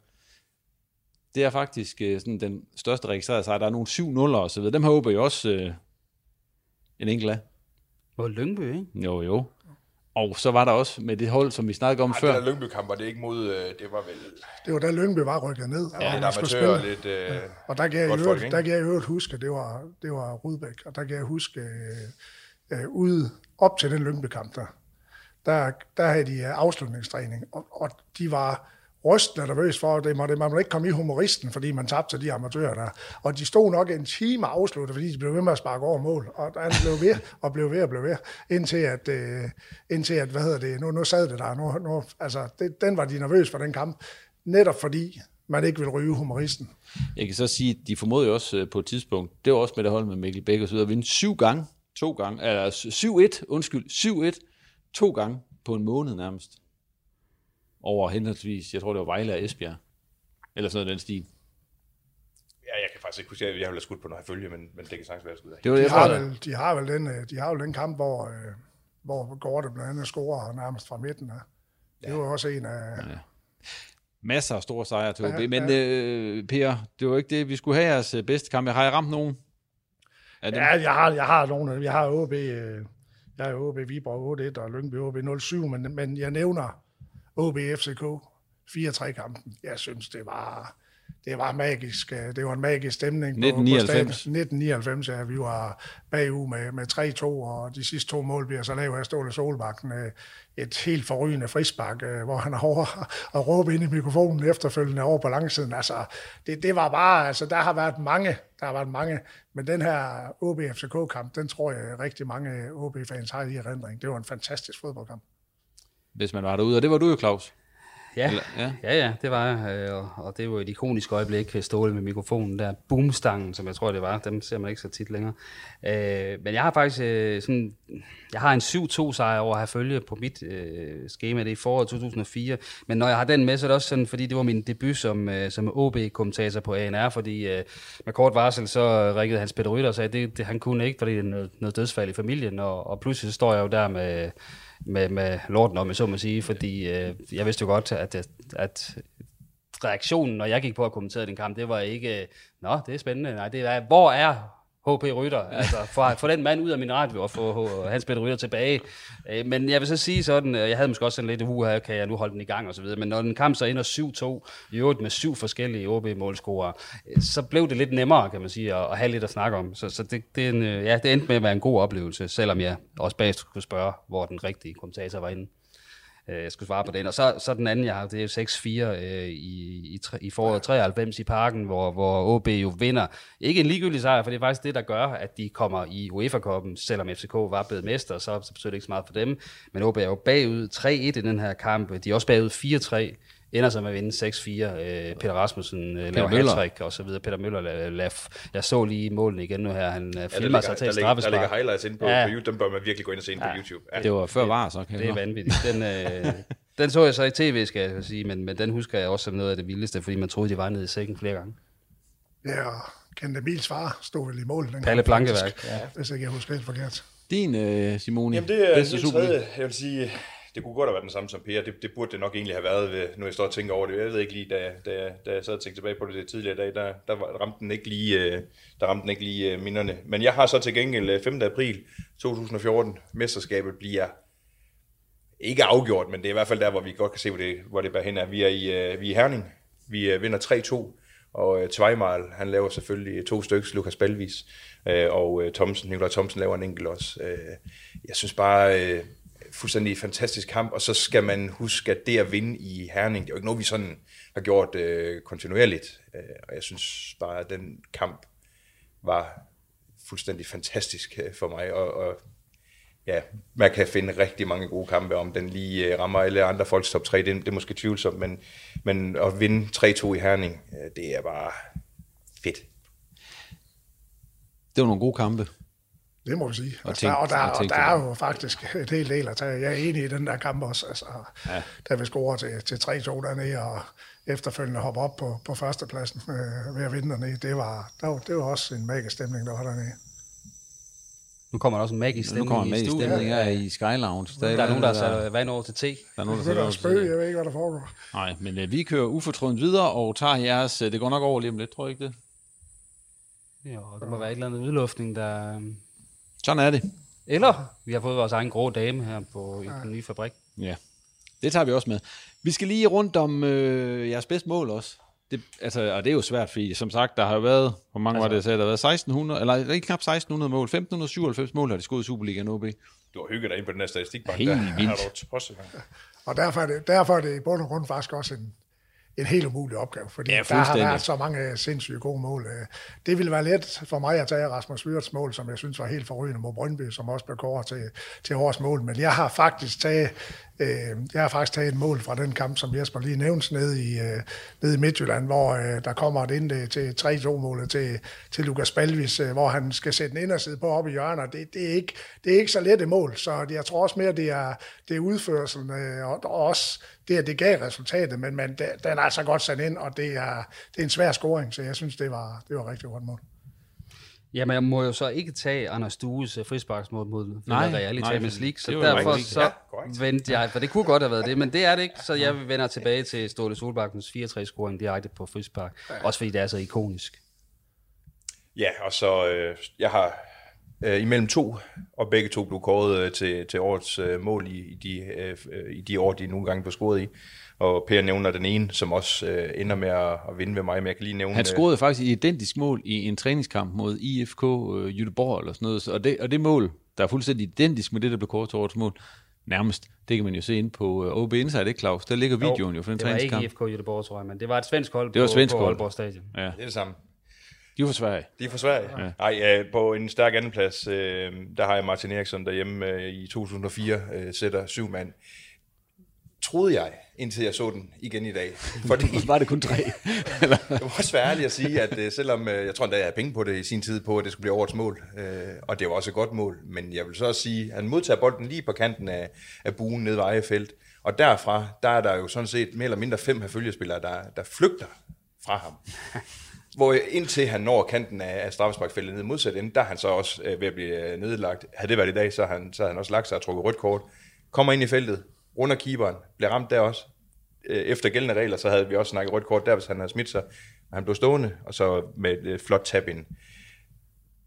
Det er faktisk øh, sådan den største registrerede sejr. Der er nogle 7 0 og så videre. Dem har jo også øh, en enkelt af. Hvor Lyngby, ikke? Jo, jo. Og så var der også med det hold, som vi snakkede om Ej, før. det der Lyngby-kamp var det ikke mod, øh, det var vel Det var da Lyngby var rykket ned. ja, og lidt man skulle amatør og spille. lidt øh, Og der kan jeg, folk, øvrigt, der kan jeg i øvrigt huske, det var, det var Rudbæk, og der kan jeg huske, øh, øh, ude op til den Lyngby-kamp der, der, der havde de øh, afslutningstræning, og, og de var rystende nervøs for, det måtte, man måtte ikke komme i humoristen, fordi man tabte til de amatører der. Og de stod nok en time afsluttet, fordi de blev ved med at sparke over mål, og han blev ved, *laughs* og blev ved, og blev ved, indtil at, øh, indtil at hvad hedder det, nu, nu sad det der, nu, nu, altså, det, den var de nervøs for den kamp, netop fordi man ikke ville ryge humoristen. Jeg kan så sige, at de formåede jo også øh, på et tidspunkt, det var også med det hold med Mikkel Bæk og så videre, at vinde syv gange, to gange, eller 7-1, undskyld, 7-1, to gange på en måned nærmest. Over henholdsvis, jeg tror det var Vejle og Esbjerg. Eller sådan noget den stil. Ja, jeg kan faktisk ikke huske, at jeg ville have skudt på noget følge, men, men det kan sagtens være skudt af. Det var De det, har, jeg vel, de, har vel den, øh, de har vel den kamp, hvor, øh, hvor Gorte blandt andet scorer nærmest fra midten af. Det var også en af... Ja. Masser af store sejre til OB. Ja, Men ja. øh, Per, det var ikke det, vi skulle have jeres øh, bedste kamp. Har I ramt nogen? Er det, Ja, jeg har, jeg har nogle af dem. Jeg har OB, jeg har OB Viborg 8-1 og Lyngby OB 0-7, men, men jeg nævner OB FCK 4-3-kampen. Jeg synes, det var, det var magisk. øh, Det var en magisk stemning. 1999. 1999, 1999 ja, vi var bagud med, med 3-2, og de sidste to mål bliver så lavet af Ståle Solbakken. øh, Et helt forrygende frisbak, øh, hvor han har over og råbe ind i mikrofonen efterfølgende over på langsiden. Altså, det, det var bare, altså, der har været mange, der har været mange, men den her OB-FCK-kamp, den tror jeg rigtig mange OB-fans har i erindring. Det var en fantastisk fodboldkamp. Hvis man var derude, og det var du jo, Claus. Ja, Eller- ja. ja, ja, det var jeg, øh, og- det var et ikonisk øjeblik, Ståle med mikrofonen der, boomstangen, som jeg tror det var, dem ser man ikke så tit længere. Øh, men jeg har faktisk øh, sådan, jeg har en 7-2 sejr over at have følge på mit øh, schema, det er i foråret 2004, men når jeg har den med, så er det også sådan, fordi det var min debut som, øh, som OB-kommentator på ANR, fordi øh, med kort varsel, så ringede Hans Peter Rytter og sagde, at det, det, han kunne ikke, fordi det er noget, noget dødsfald i familien, og, og pludselig så står jeg jo der med, med, med lorten om, så må sige, fordi øh, jeg vidste jo godt, at, at, reaktionen, når jeg gik på at kommentere den kamp, det var ikke, nå, det er spændende, nej, det er, hvor er HP Rytter, altså for, for den mand ud af min radio og få Hans Peter Rytter tilbage. Øh, men jeg vil så sige sådan, øh, jeg havde måske også sådan lidt, uha, kan jeg nu holde den i gang og så videre, men når den kamp så ender 7-2, i øvrigt med syv forskellige OB-målscorer, øh, så blev det lidt nemmere, kan man sige, at, at have lidt at snakke om. Så, så det, det, en, ja, det endte med at være en god oplevelse, selvom jeg også bagefter skulle spørge, hvor den rigtige kommentator var inde. Øh, Jeg skulle svare på den. Og så, så den anden, jeg har, det er 6-4 øh, i, i, i foråret 93 i parken, hvor, hvor OB jo vinder. Ikke en ligegyldig sejr, for det er faktisk det, der gør, at de kommer i UEFA-koppen, selvom FCK var blevet mester, så, så betyder det ikke så meget for dem. Men OB er jo bagud 3-1 i den her kamp. De er også bagud 4-3 ender så med at vinde 6-4. Øh, Peter Rasmussen øh, laver Møller. hat og så videre. Peter Møller, la, la, jeg så lige målene igen nu her. Han øh, Ja, filmer ligger, sig til et ligger, der straffespark. ligger highlights inde på, Ja. på YouTube. Dem bør man virkelig gå ind og se ind på YouTube. Ja. Det var før var, så kan Det er vanvittigt. Den, øh, *laughs* den så jeg så i tv, skal jeg sige, men, men den husker jeg også som noget af det vildeste, fordi man troede, de var nede i sækken flere gange. Ja, og Kent Emils far stod vel i mål. Den Palle faktisk. ja. Hvis ikke jeg husker helt forkert. Din, øh, Simone, Jamen det er Superliga. tredje. Jeg vil sige, det kunne godt have været den samme som Per. Det, det burde det nok egentlig have været, ved, nu jeg står og tænker over det. Jeg ved ikke lige, da, da, da jeg sad og tænkte tilbage på det, det tidligere dag, der, øh, der ramte den ikke lige, der ramte den ikke lige minderne. Men jeg har så til gengæld øh, 5. april 2014, mesterskabet bliver ikke afgjort, men det er i hvert fald der, hvor vi godt kan se, hvor det, hvor det bærer hen. Er. Vi er i, øh, vi er i Herning. Vi vinder 3-2, og øh, Tvejmal, han laver selvfølgelig to stykker, Lukas Balvis, øh, og øh, Thomsen, Nikolaj Thomsen laver en enkelt også. Øh, jeg synes bare, øh, fuldstændig fantastisk kamp, og så skal man huske, at det at vinde i Herning, det er jo ikke noget, vi sådan har gjort øh, kontinuerligt, øh, og jeg synes bare, at den kamp var fuldstændig fantastisk øh, for mig, og, og ja, man kan finde rigtig mange gode kampe, om den lige øh, rammer alle andre folks top 3, det, det er måske tvivlsomt, men, men at vinde 3-2 i Herning, øh, det er bare fedt. Det var nogle gode kampe. Det må vi sige. Og Og, tænk- der, og, der, og og der det. er jo faktisk et helt del at tage. Jeg er enig i den der kamp også. Altså, Ja. Da vi scorer til, til 3-2 dernede, og efterfølgende hopper op på, på førstepladsen øh, ved at vinde dernede, det var, der, var- det var også en magisk stemning, der var dernede. Nu kommer der også en magisk Nu stemning kommer en i magisk studiet. stemning her i Sky Lounge. Der er nogen, der har sat vand over til te. Der er nogen, der Det sætter er over jeg ved ikke, hvad der foregår. Nej, men øh, vi kører ufortrødent videre og tager jeres... Øh, det går nok over lige om lidt, tror jeg ikke det? Ja, og der må være et eller andet udluftning, der... Sådan er det. Eller vi har fået vores egen grå dame her på i den nye fabrik. Ja, det tager vi også med. Vi skal lige rundt om øh, jeres bedste mål også. Det, altså, og det er jo svært, fordi som sagt, der har jo været, hvor mange altså, var det, jeg sagde, der har været 1600, eller ikke knap 1600 mål, 1597 mål har de skudt i Superligaen OB. Du har hygget dig ind på den her statistikbank. Helt der. vildt. Tosset, mand. Og derfor er, det, derfor er det i bund og grund faktisk også en, en helt umulig opgave, fordi Ja, der har været så mange sindssygt gode mål. Øh, Det ville være let for mig at tage Rasmus Wyrts mål, som jeg synes var helt forrygende mod Brøndby, som også blev kåret til, til årets mål. Men jeg har faktisk taget, øh, jeg har faktisk taget et mål fra den kamp, som Jesper lige nævnte, nede i, øh, nede i Midtjylland, hvor øh, der kommer et ind til 3-2-målet til, til Lukas Balvis, øh, hvor han skal sætte en inderside på op i hjørnet. Det, det, er ikke, det er ikke så let et mål, så jeg tror også mere, det er, det er udførelsen, øh, og, og også det, at det gav resultatet, men, men det, den er altså godt sat ind, og det er, det er en svær scoring, så jeg synes, det var, det var rigtig godt mål. Jamen, jeg må jo så ikke tage Anders Dues frisparksmål mod Nej, Villa Real i Champions League, så derfor så Ja, korrekt. vendte jeg, for det kunne godt have været det, men det er det ikke, så jeg vender tilbage til Ståle Solbakkens 4-3-scoring direkte på frispark, også fordi det er så ikonisk. Ja, og så, øh, jeg har, øh, imellem to, og begge to blev kåret øh, til, til årets øh, mål i, i, de, øh, i de år, de nogle gange blev scoret i. Og Per nævner den ene, som også øh, ender med at, at vinde ved mig, men jeg kan lige nævne... Han scorede faktisk i identisk mål i en træningskamp mod IFK øh, Jødeborg eller sådan noget, og det, og det mål, der er fuldstændig identisk med det, der blev kåret til årets mål, nærmest. Det kan man jo se ind på uh, OB Inside, ikke Claus? Der ligger videoen jo, jo for den det var træningskamp. ikke IFK Göteborg, tror jeg, men det var et svensk hold Det var på, svensk på hold. Aalborg Stadion. Ja. Det er det samme. De er fra Sverige. De er fra Sverige? Ja. Ej, øh, på en stærk andenplads, øh, der har jeg Martin Eriksson derhjemme øh, i 2004, øh, sætter syv mand. Troede jeg, indtil jeg så den igen i dag. *laughs* Fordi var det kun tre? *laughs* jeg må også være ærlig at sige, at øh, selvom øh, jeg tror endda, jeg havde penge på det i sin tid på, at det skulle blive årets mål, øh, og det var også et godt mål, men jeg vil så også sige, at han modtager bolden lige på kanten af, af buen nede ved Ejefelt, og derfra, der er der jo sådan set mere eller mindre fem følgespillere, der, der flygter fra ham. *laughs* Hvor indtil han når kanten af, af straffesparkfeltet ned modsat ende, der er han så også øh, ved at blive øh, nedlagt. Havde det været i dag, så han, så havde han også lagt sig og trukket rødt kort. Kommer ind i feltet, runder keeperen, bliver ramt der også. Øh, efter gældende regler, så havde vi også snakket rødt kort der, hvis han havde smidt sig. Men han blev stående, og så med et øh, flot tab ind.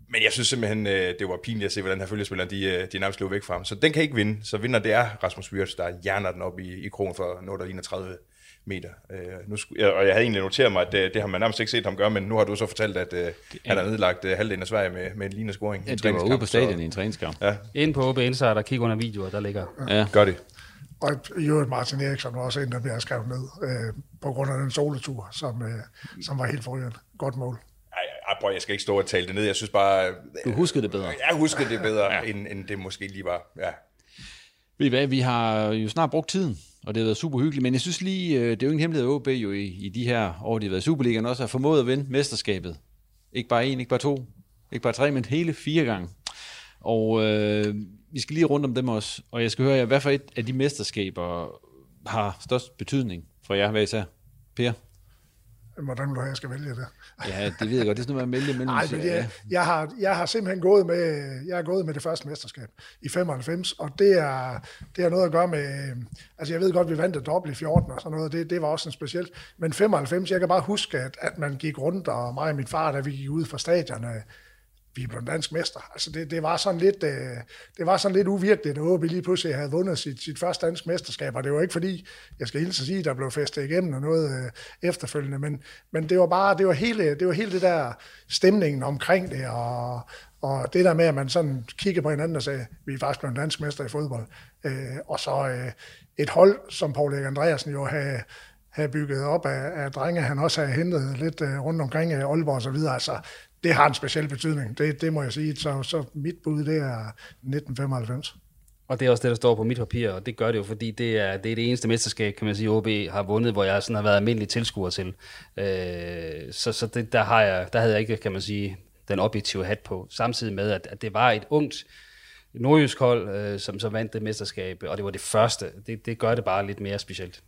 Men jeg synes simpelthen, øh, det var pinligt at se, hvordan her følgespillere, de, de nærmest løb væk fra ham. Så den kan ikke vinde. Så vinder det er Rasmus Wirtz, der hjerner den op i, i krogen for noget, der ligner 30 meter. Øh, nu, sku- og jeg havde egentlig noteret mig, at det, det har man nærmest ikke set ham gøre, men nu har du så fortalt, at øh, han har nedlagt øh, halvdelen af Sverige med, med en lignende scoring. Ja, det var ude på stadion så- i en træningskamp. Ja, Ind på OB Insider og kigge under videoer, der ligger. Ja. gør det. Og i øvrigt Martin Eriksson var også en, der bliver skrevet ned øh, på grund af den soletur, som, øh, som var helt forrygende. Godt mål. Ej, prøv, jeg skal ikke stå og tale det ned. Jeg synes bare... Du husker det bedre. Jeg husker det bedre, *laughs* ja. end, end det måske lige var. Ja. Ved I hvad, vi har jo snart brugt tiden, og det har været super hyggeligt, men jeg synes lige, øh, det er jo ingen hemmelighed, at OB jo i, i de her år, de har været Superligaen, også har formået at vinde mesterskabet. Ikke bare en, ikke bare to, ikke bare tre, men hele fire gange. Og øh, vi skal lige rundt om dem også, og jeg skal høre jer, hvad for et af de mesterskaber har størst betydning for jer hver især? Per? Hvordan vil du have, jeg skal vælge det? Ja, det ved jeg godt, det er sådan noget med at melde mellem. Nej, men jeg, jeg, har, jeg har simpelthen gået med, jeg har gået med det første mesterskab i 95, og det er, det har noget at gøre med, altså jeg ved godt, vi vandt det dobbelt i 14 og sådan noget, det, det var også en specielt, men 95, jeg kan bare huske, at, at man gik rundt, og mig og min far, da vi gik ud fra stadionerne, vi blev dansk mester. Altså det, det, var sådan lidt, øh, det var sådan lidt uvirkeligt, at OB lige pludselig havde vundet sit, sit første dansk mesterskab, og det var ikke fordi, jeg skal hilse at sige, der blev festet igennem og noget øh, efterfølgende, men, men det var bare, det var, hele, det var hele det der stemningen omkring det, og, og det der med, at man sådan kigger på hinanden og sagde, vi er faktisk blevet dansk mester i fodbold. Øh, og så øh, et hold, som Paul Erik Andreasen jo havde, havde bygget op af, af drenge, han også havde hentet lidt øh, rundt omkring øh, Aalborg og så videre. Altså, det har en speciel betydning, det, det må jeg sige. Så, så mit bud, det er 1995. Og det er også det, der står på mit papir, og det gør det jo, fordi det er det, er det eneste mesterskab, kan man sige, OB har vundet, hvor jeg sådan har været almindelig tilskuer til. Øh, så så det, der, har jeg, der havde jeg ikke, kan man sige, den objektive hat på. Samtidig med, at, at det var et ungt nordjysk hold, øh, som så vandt det mesterskab, og det var det første. Det, det gør det bare lidt mere specielt.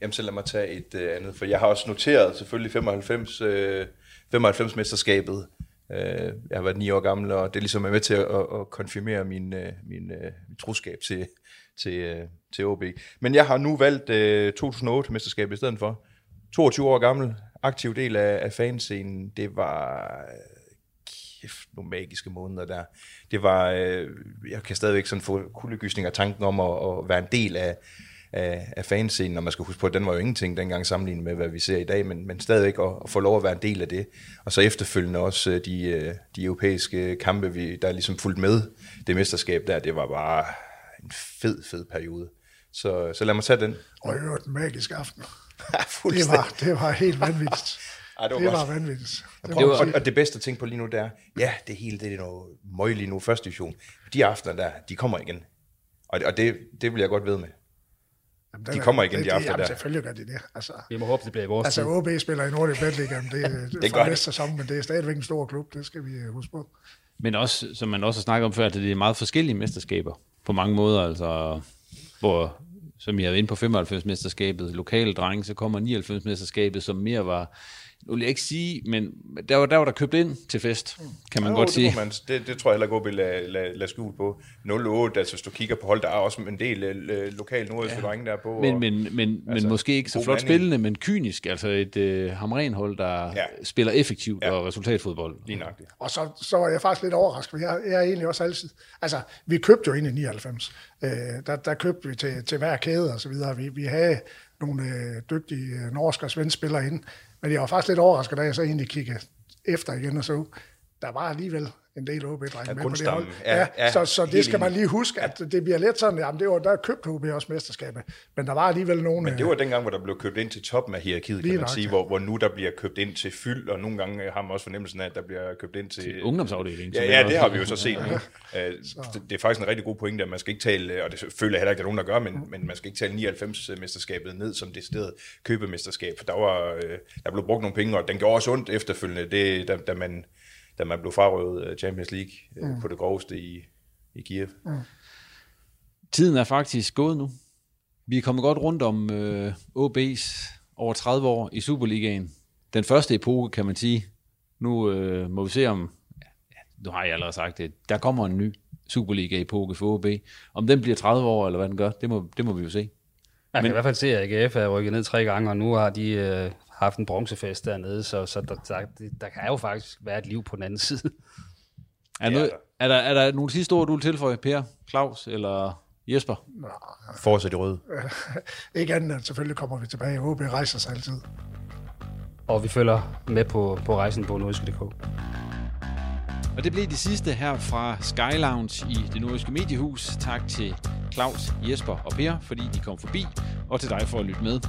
Jamen, så lad mig tage et øh, andet, for jeg har også noteret selvfølgelig 95, øh, 95-mesterskabet. Øh, jeg har været ni år gammel, og det er ligesom er med til at, at, at konfirmere min, øh, min, øh, min troskab til, til, øh, til OB. Men jeg har nu valgt øh, 2008-mesterskabet i stedet for. 22 år gammel, aktiv del af, af fanscenen. Det var kæft, nogle magiske måneder der. Det var, øh, jeg kan stadigvæk sådan få kuldegysning af tanken om at, at være en del af, af, af fanscenen, og man skal huske på, at den var jo ingenting dengang sammenlignet med, hvad vi ser i dag, men, men stadigvæk at, at få lov at være en del af det. Og så efterfølgende også øh, de, øh, de europæiske kampe, vi, der ligesom fulgte med det mesterskab der, det var bare en fed, fed periode. Så, så lad mig tage den. Og i øvrigt en magisk aften. *laughs* Ja, det, var, det var helt vanvittigt. *laughs* Ej, det var, det var vanvittigt. Og, Det må og, det bedste tænke på lige nu, det er, ja, det hele det er noget møg lige nu, første division. De aftener der, de kommer igen. Og, og det, det vil jeg godt ved med. Jamen, De er- kommer igen, det- de jamen, der. Selvfølgelig gør de det. Altså, Vi må håbe, det bliver i vores altså. OB spiller i Nordic Bet Ligaen, det, *laughs* det, Det gør næste sæson, men det er stadigvæk en stor klub, det skal vi øh, huske på. Men også, som man også har snakket om før, at det er meget forskellige mesterskaber på mange måder. Altså, hvor, som jeg havde inde på 95-mesterskabet, lokale drenge, så kommer 99-mesterskabet, som mere var nu vil jeg ikke sige, men der var der, var der købt ind til fest, kan man jo, godt det sige. Man, det, det tror jeg heller ikke, vil lade, lade, lade skjul på. 08, altså hvis du kigger på hold, der er også en del øh, lokale nordiske ja. drenge der er på. Men, og, men, men, altså, men måske ikke så flot blanding. spillende, men kynisk. Altså et øh, hamrenhold, der ja. spiller effektivt ja. og resultatfodbold. Lige nøjagtigt. Og så, så var jeg faktisk lidt overrasket, for jeg, jeg er egentlig også altid... Altså, vi købte jo ind i 99. Øh, der, der købte vi til, til hver kæde og så videre. Vi, vi havde nogle øh, dygtige øh, norske og svenske spillere ind. Men jeg var faktisk lidt overrasket, da jeg så egentlig kiggede efter igen og så, der var alligevel en del OB-drenge Ja, med på det hold. Ja, Ja, ja, så, så det skal man lige huske, at det bliver lidt sådan, jamen det var, der købte OB også mesterskabet, men der var alligevel nogle... Men det var dengang, hvor der blev købt ind til toppen af hierarkiet, kan man nok, sige, ja. hvor, hvor nu der bliver købt ind til fyld, og nogle gange har man også fornemmelsen af, at der bliver købt ind til... Til ungdomsafdelingen, Ja, ja det har vi jo så set nu. Øh, det- Det er faktisk en rigtig god pointe, at man skal ikke tale, og det føler jeg heller ikke, at der er nogen, der gør, men, men man skal ikke tale 99-mesterskabet ned som decideret købemesterskab, for der, var, øh, der blev brugt nogle penge, og den gjorde også ondt efterfølgende, det, da, da, man, da man blev frarøvet øh, Champions League Mm. på det groveste i, i Kiev. Tiden er faktisk gået nu. Vi er kommet godt rundt om øh, OB's over 30 år i Superligaen. Den første epoke, kan man sige. Nu øh, må vi se om, ja, nu har jeg allerede sagt det, der kommer en ny Superliga-epoke for OB. Om den bliver 30 år, eller hvad den gør, det må, det må vi jo se. Man Men- kan i hvert fald se, at AGF er rykket ned tre gange, og nu har de øh, haft en bronzefest dernede, så, så der, der, der kan jo faktisk være et liv på den anden side. Er, noget, er, der, er der nogle sidste ord, du vil tilføje, Per, Claus eller Jesper? Fortsæt i rød. *laughs* ikke andet end selvfølgelig kommer vi tilbage. OB rejser sig altid. Og vi følger med på, på rejsen på nordiske.dk. Og det blev det sidste her fra Sky Lounge i det nordiske mediehus. Tak til Claus, Jesper og Per, fordi de kom forbi, og til dig for at lytte med.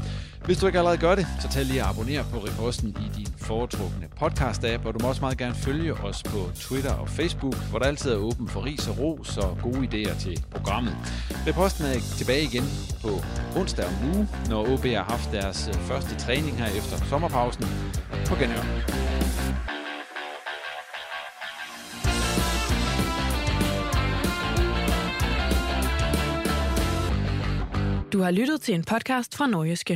Hvis du ikke allerede gør det, så tag lige at abonnere på Reposten i din foretrukne podcast-app, og du må også meget gerne følge os på Twitter og Facebook, hvor der altid er åben for ris og ros og gode idéer til programmet. Reposten er tilbage igen på onsdag om uge, når OB har haft deres første træning her efter sommerpausen. På genhør. Du har lyttet til en podcast fra Nordjyske.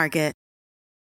Market.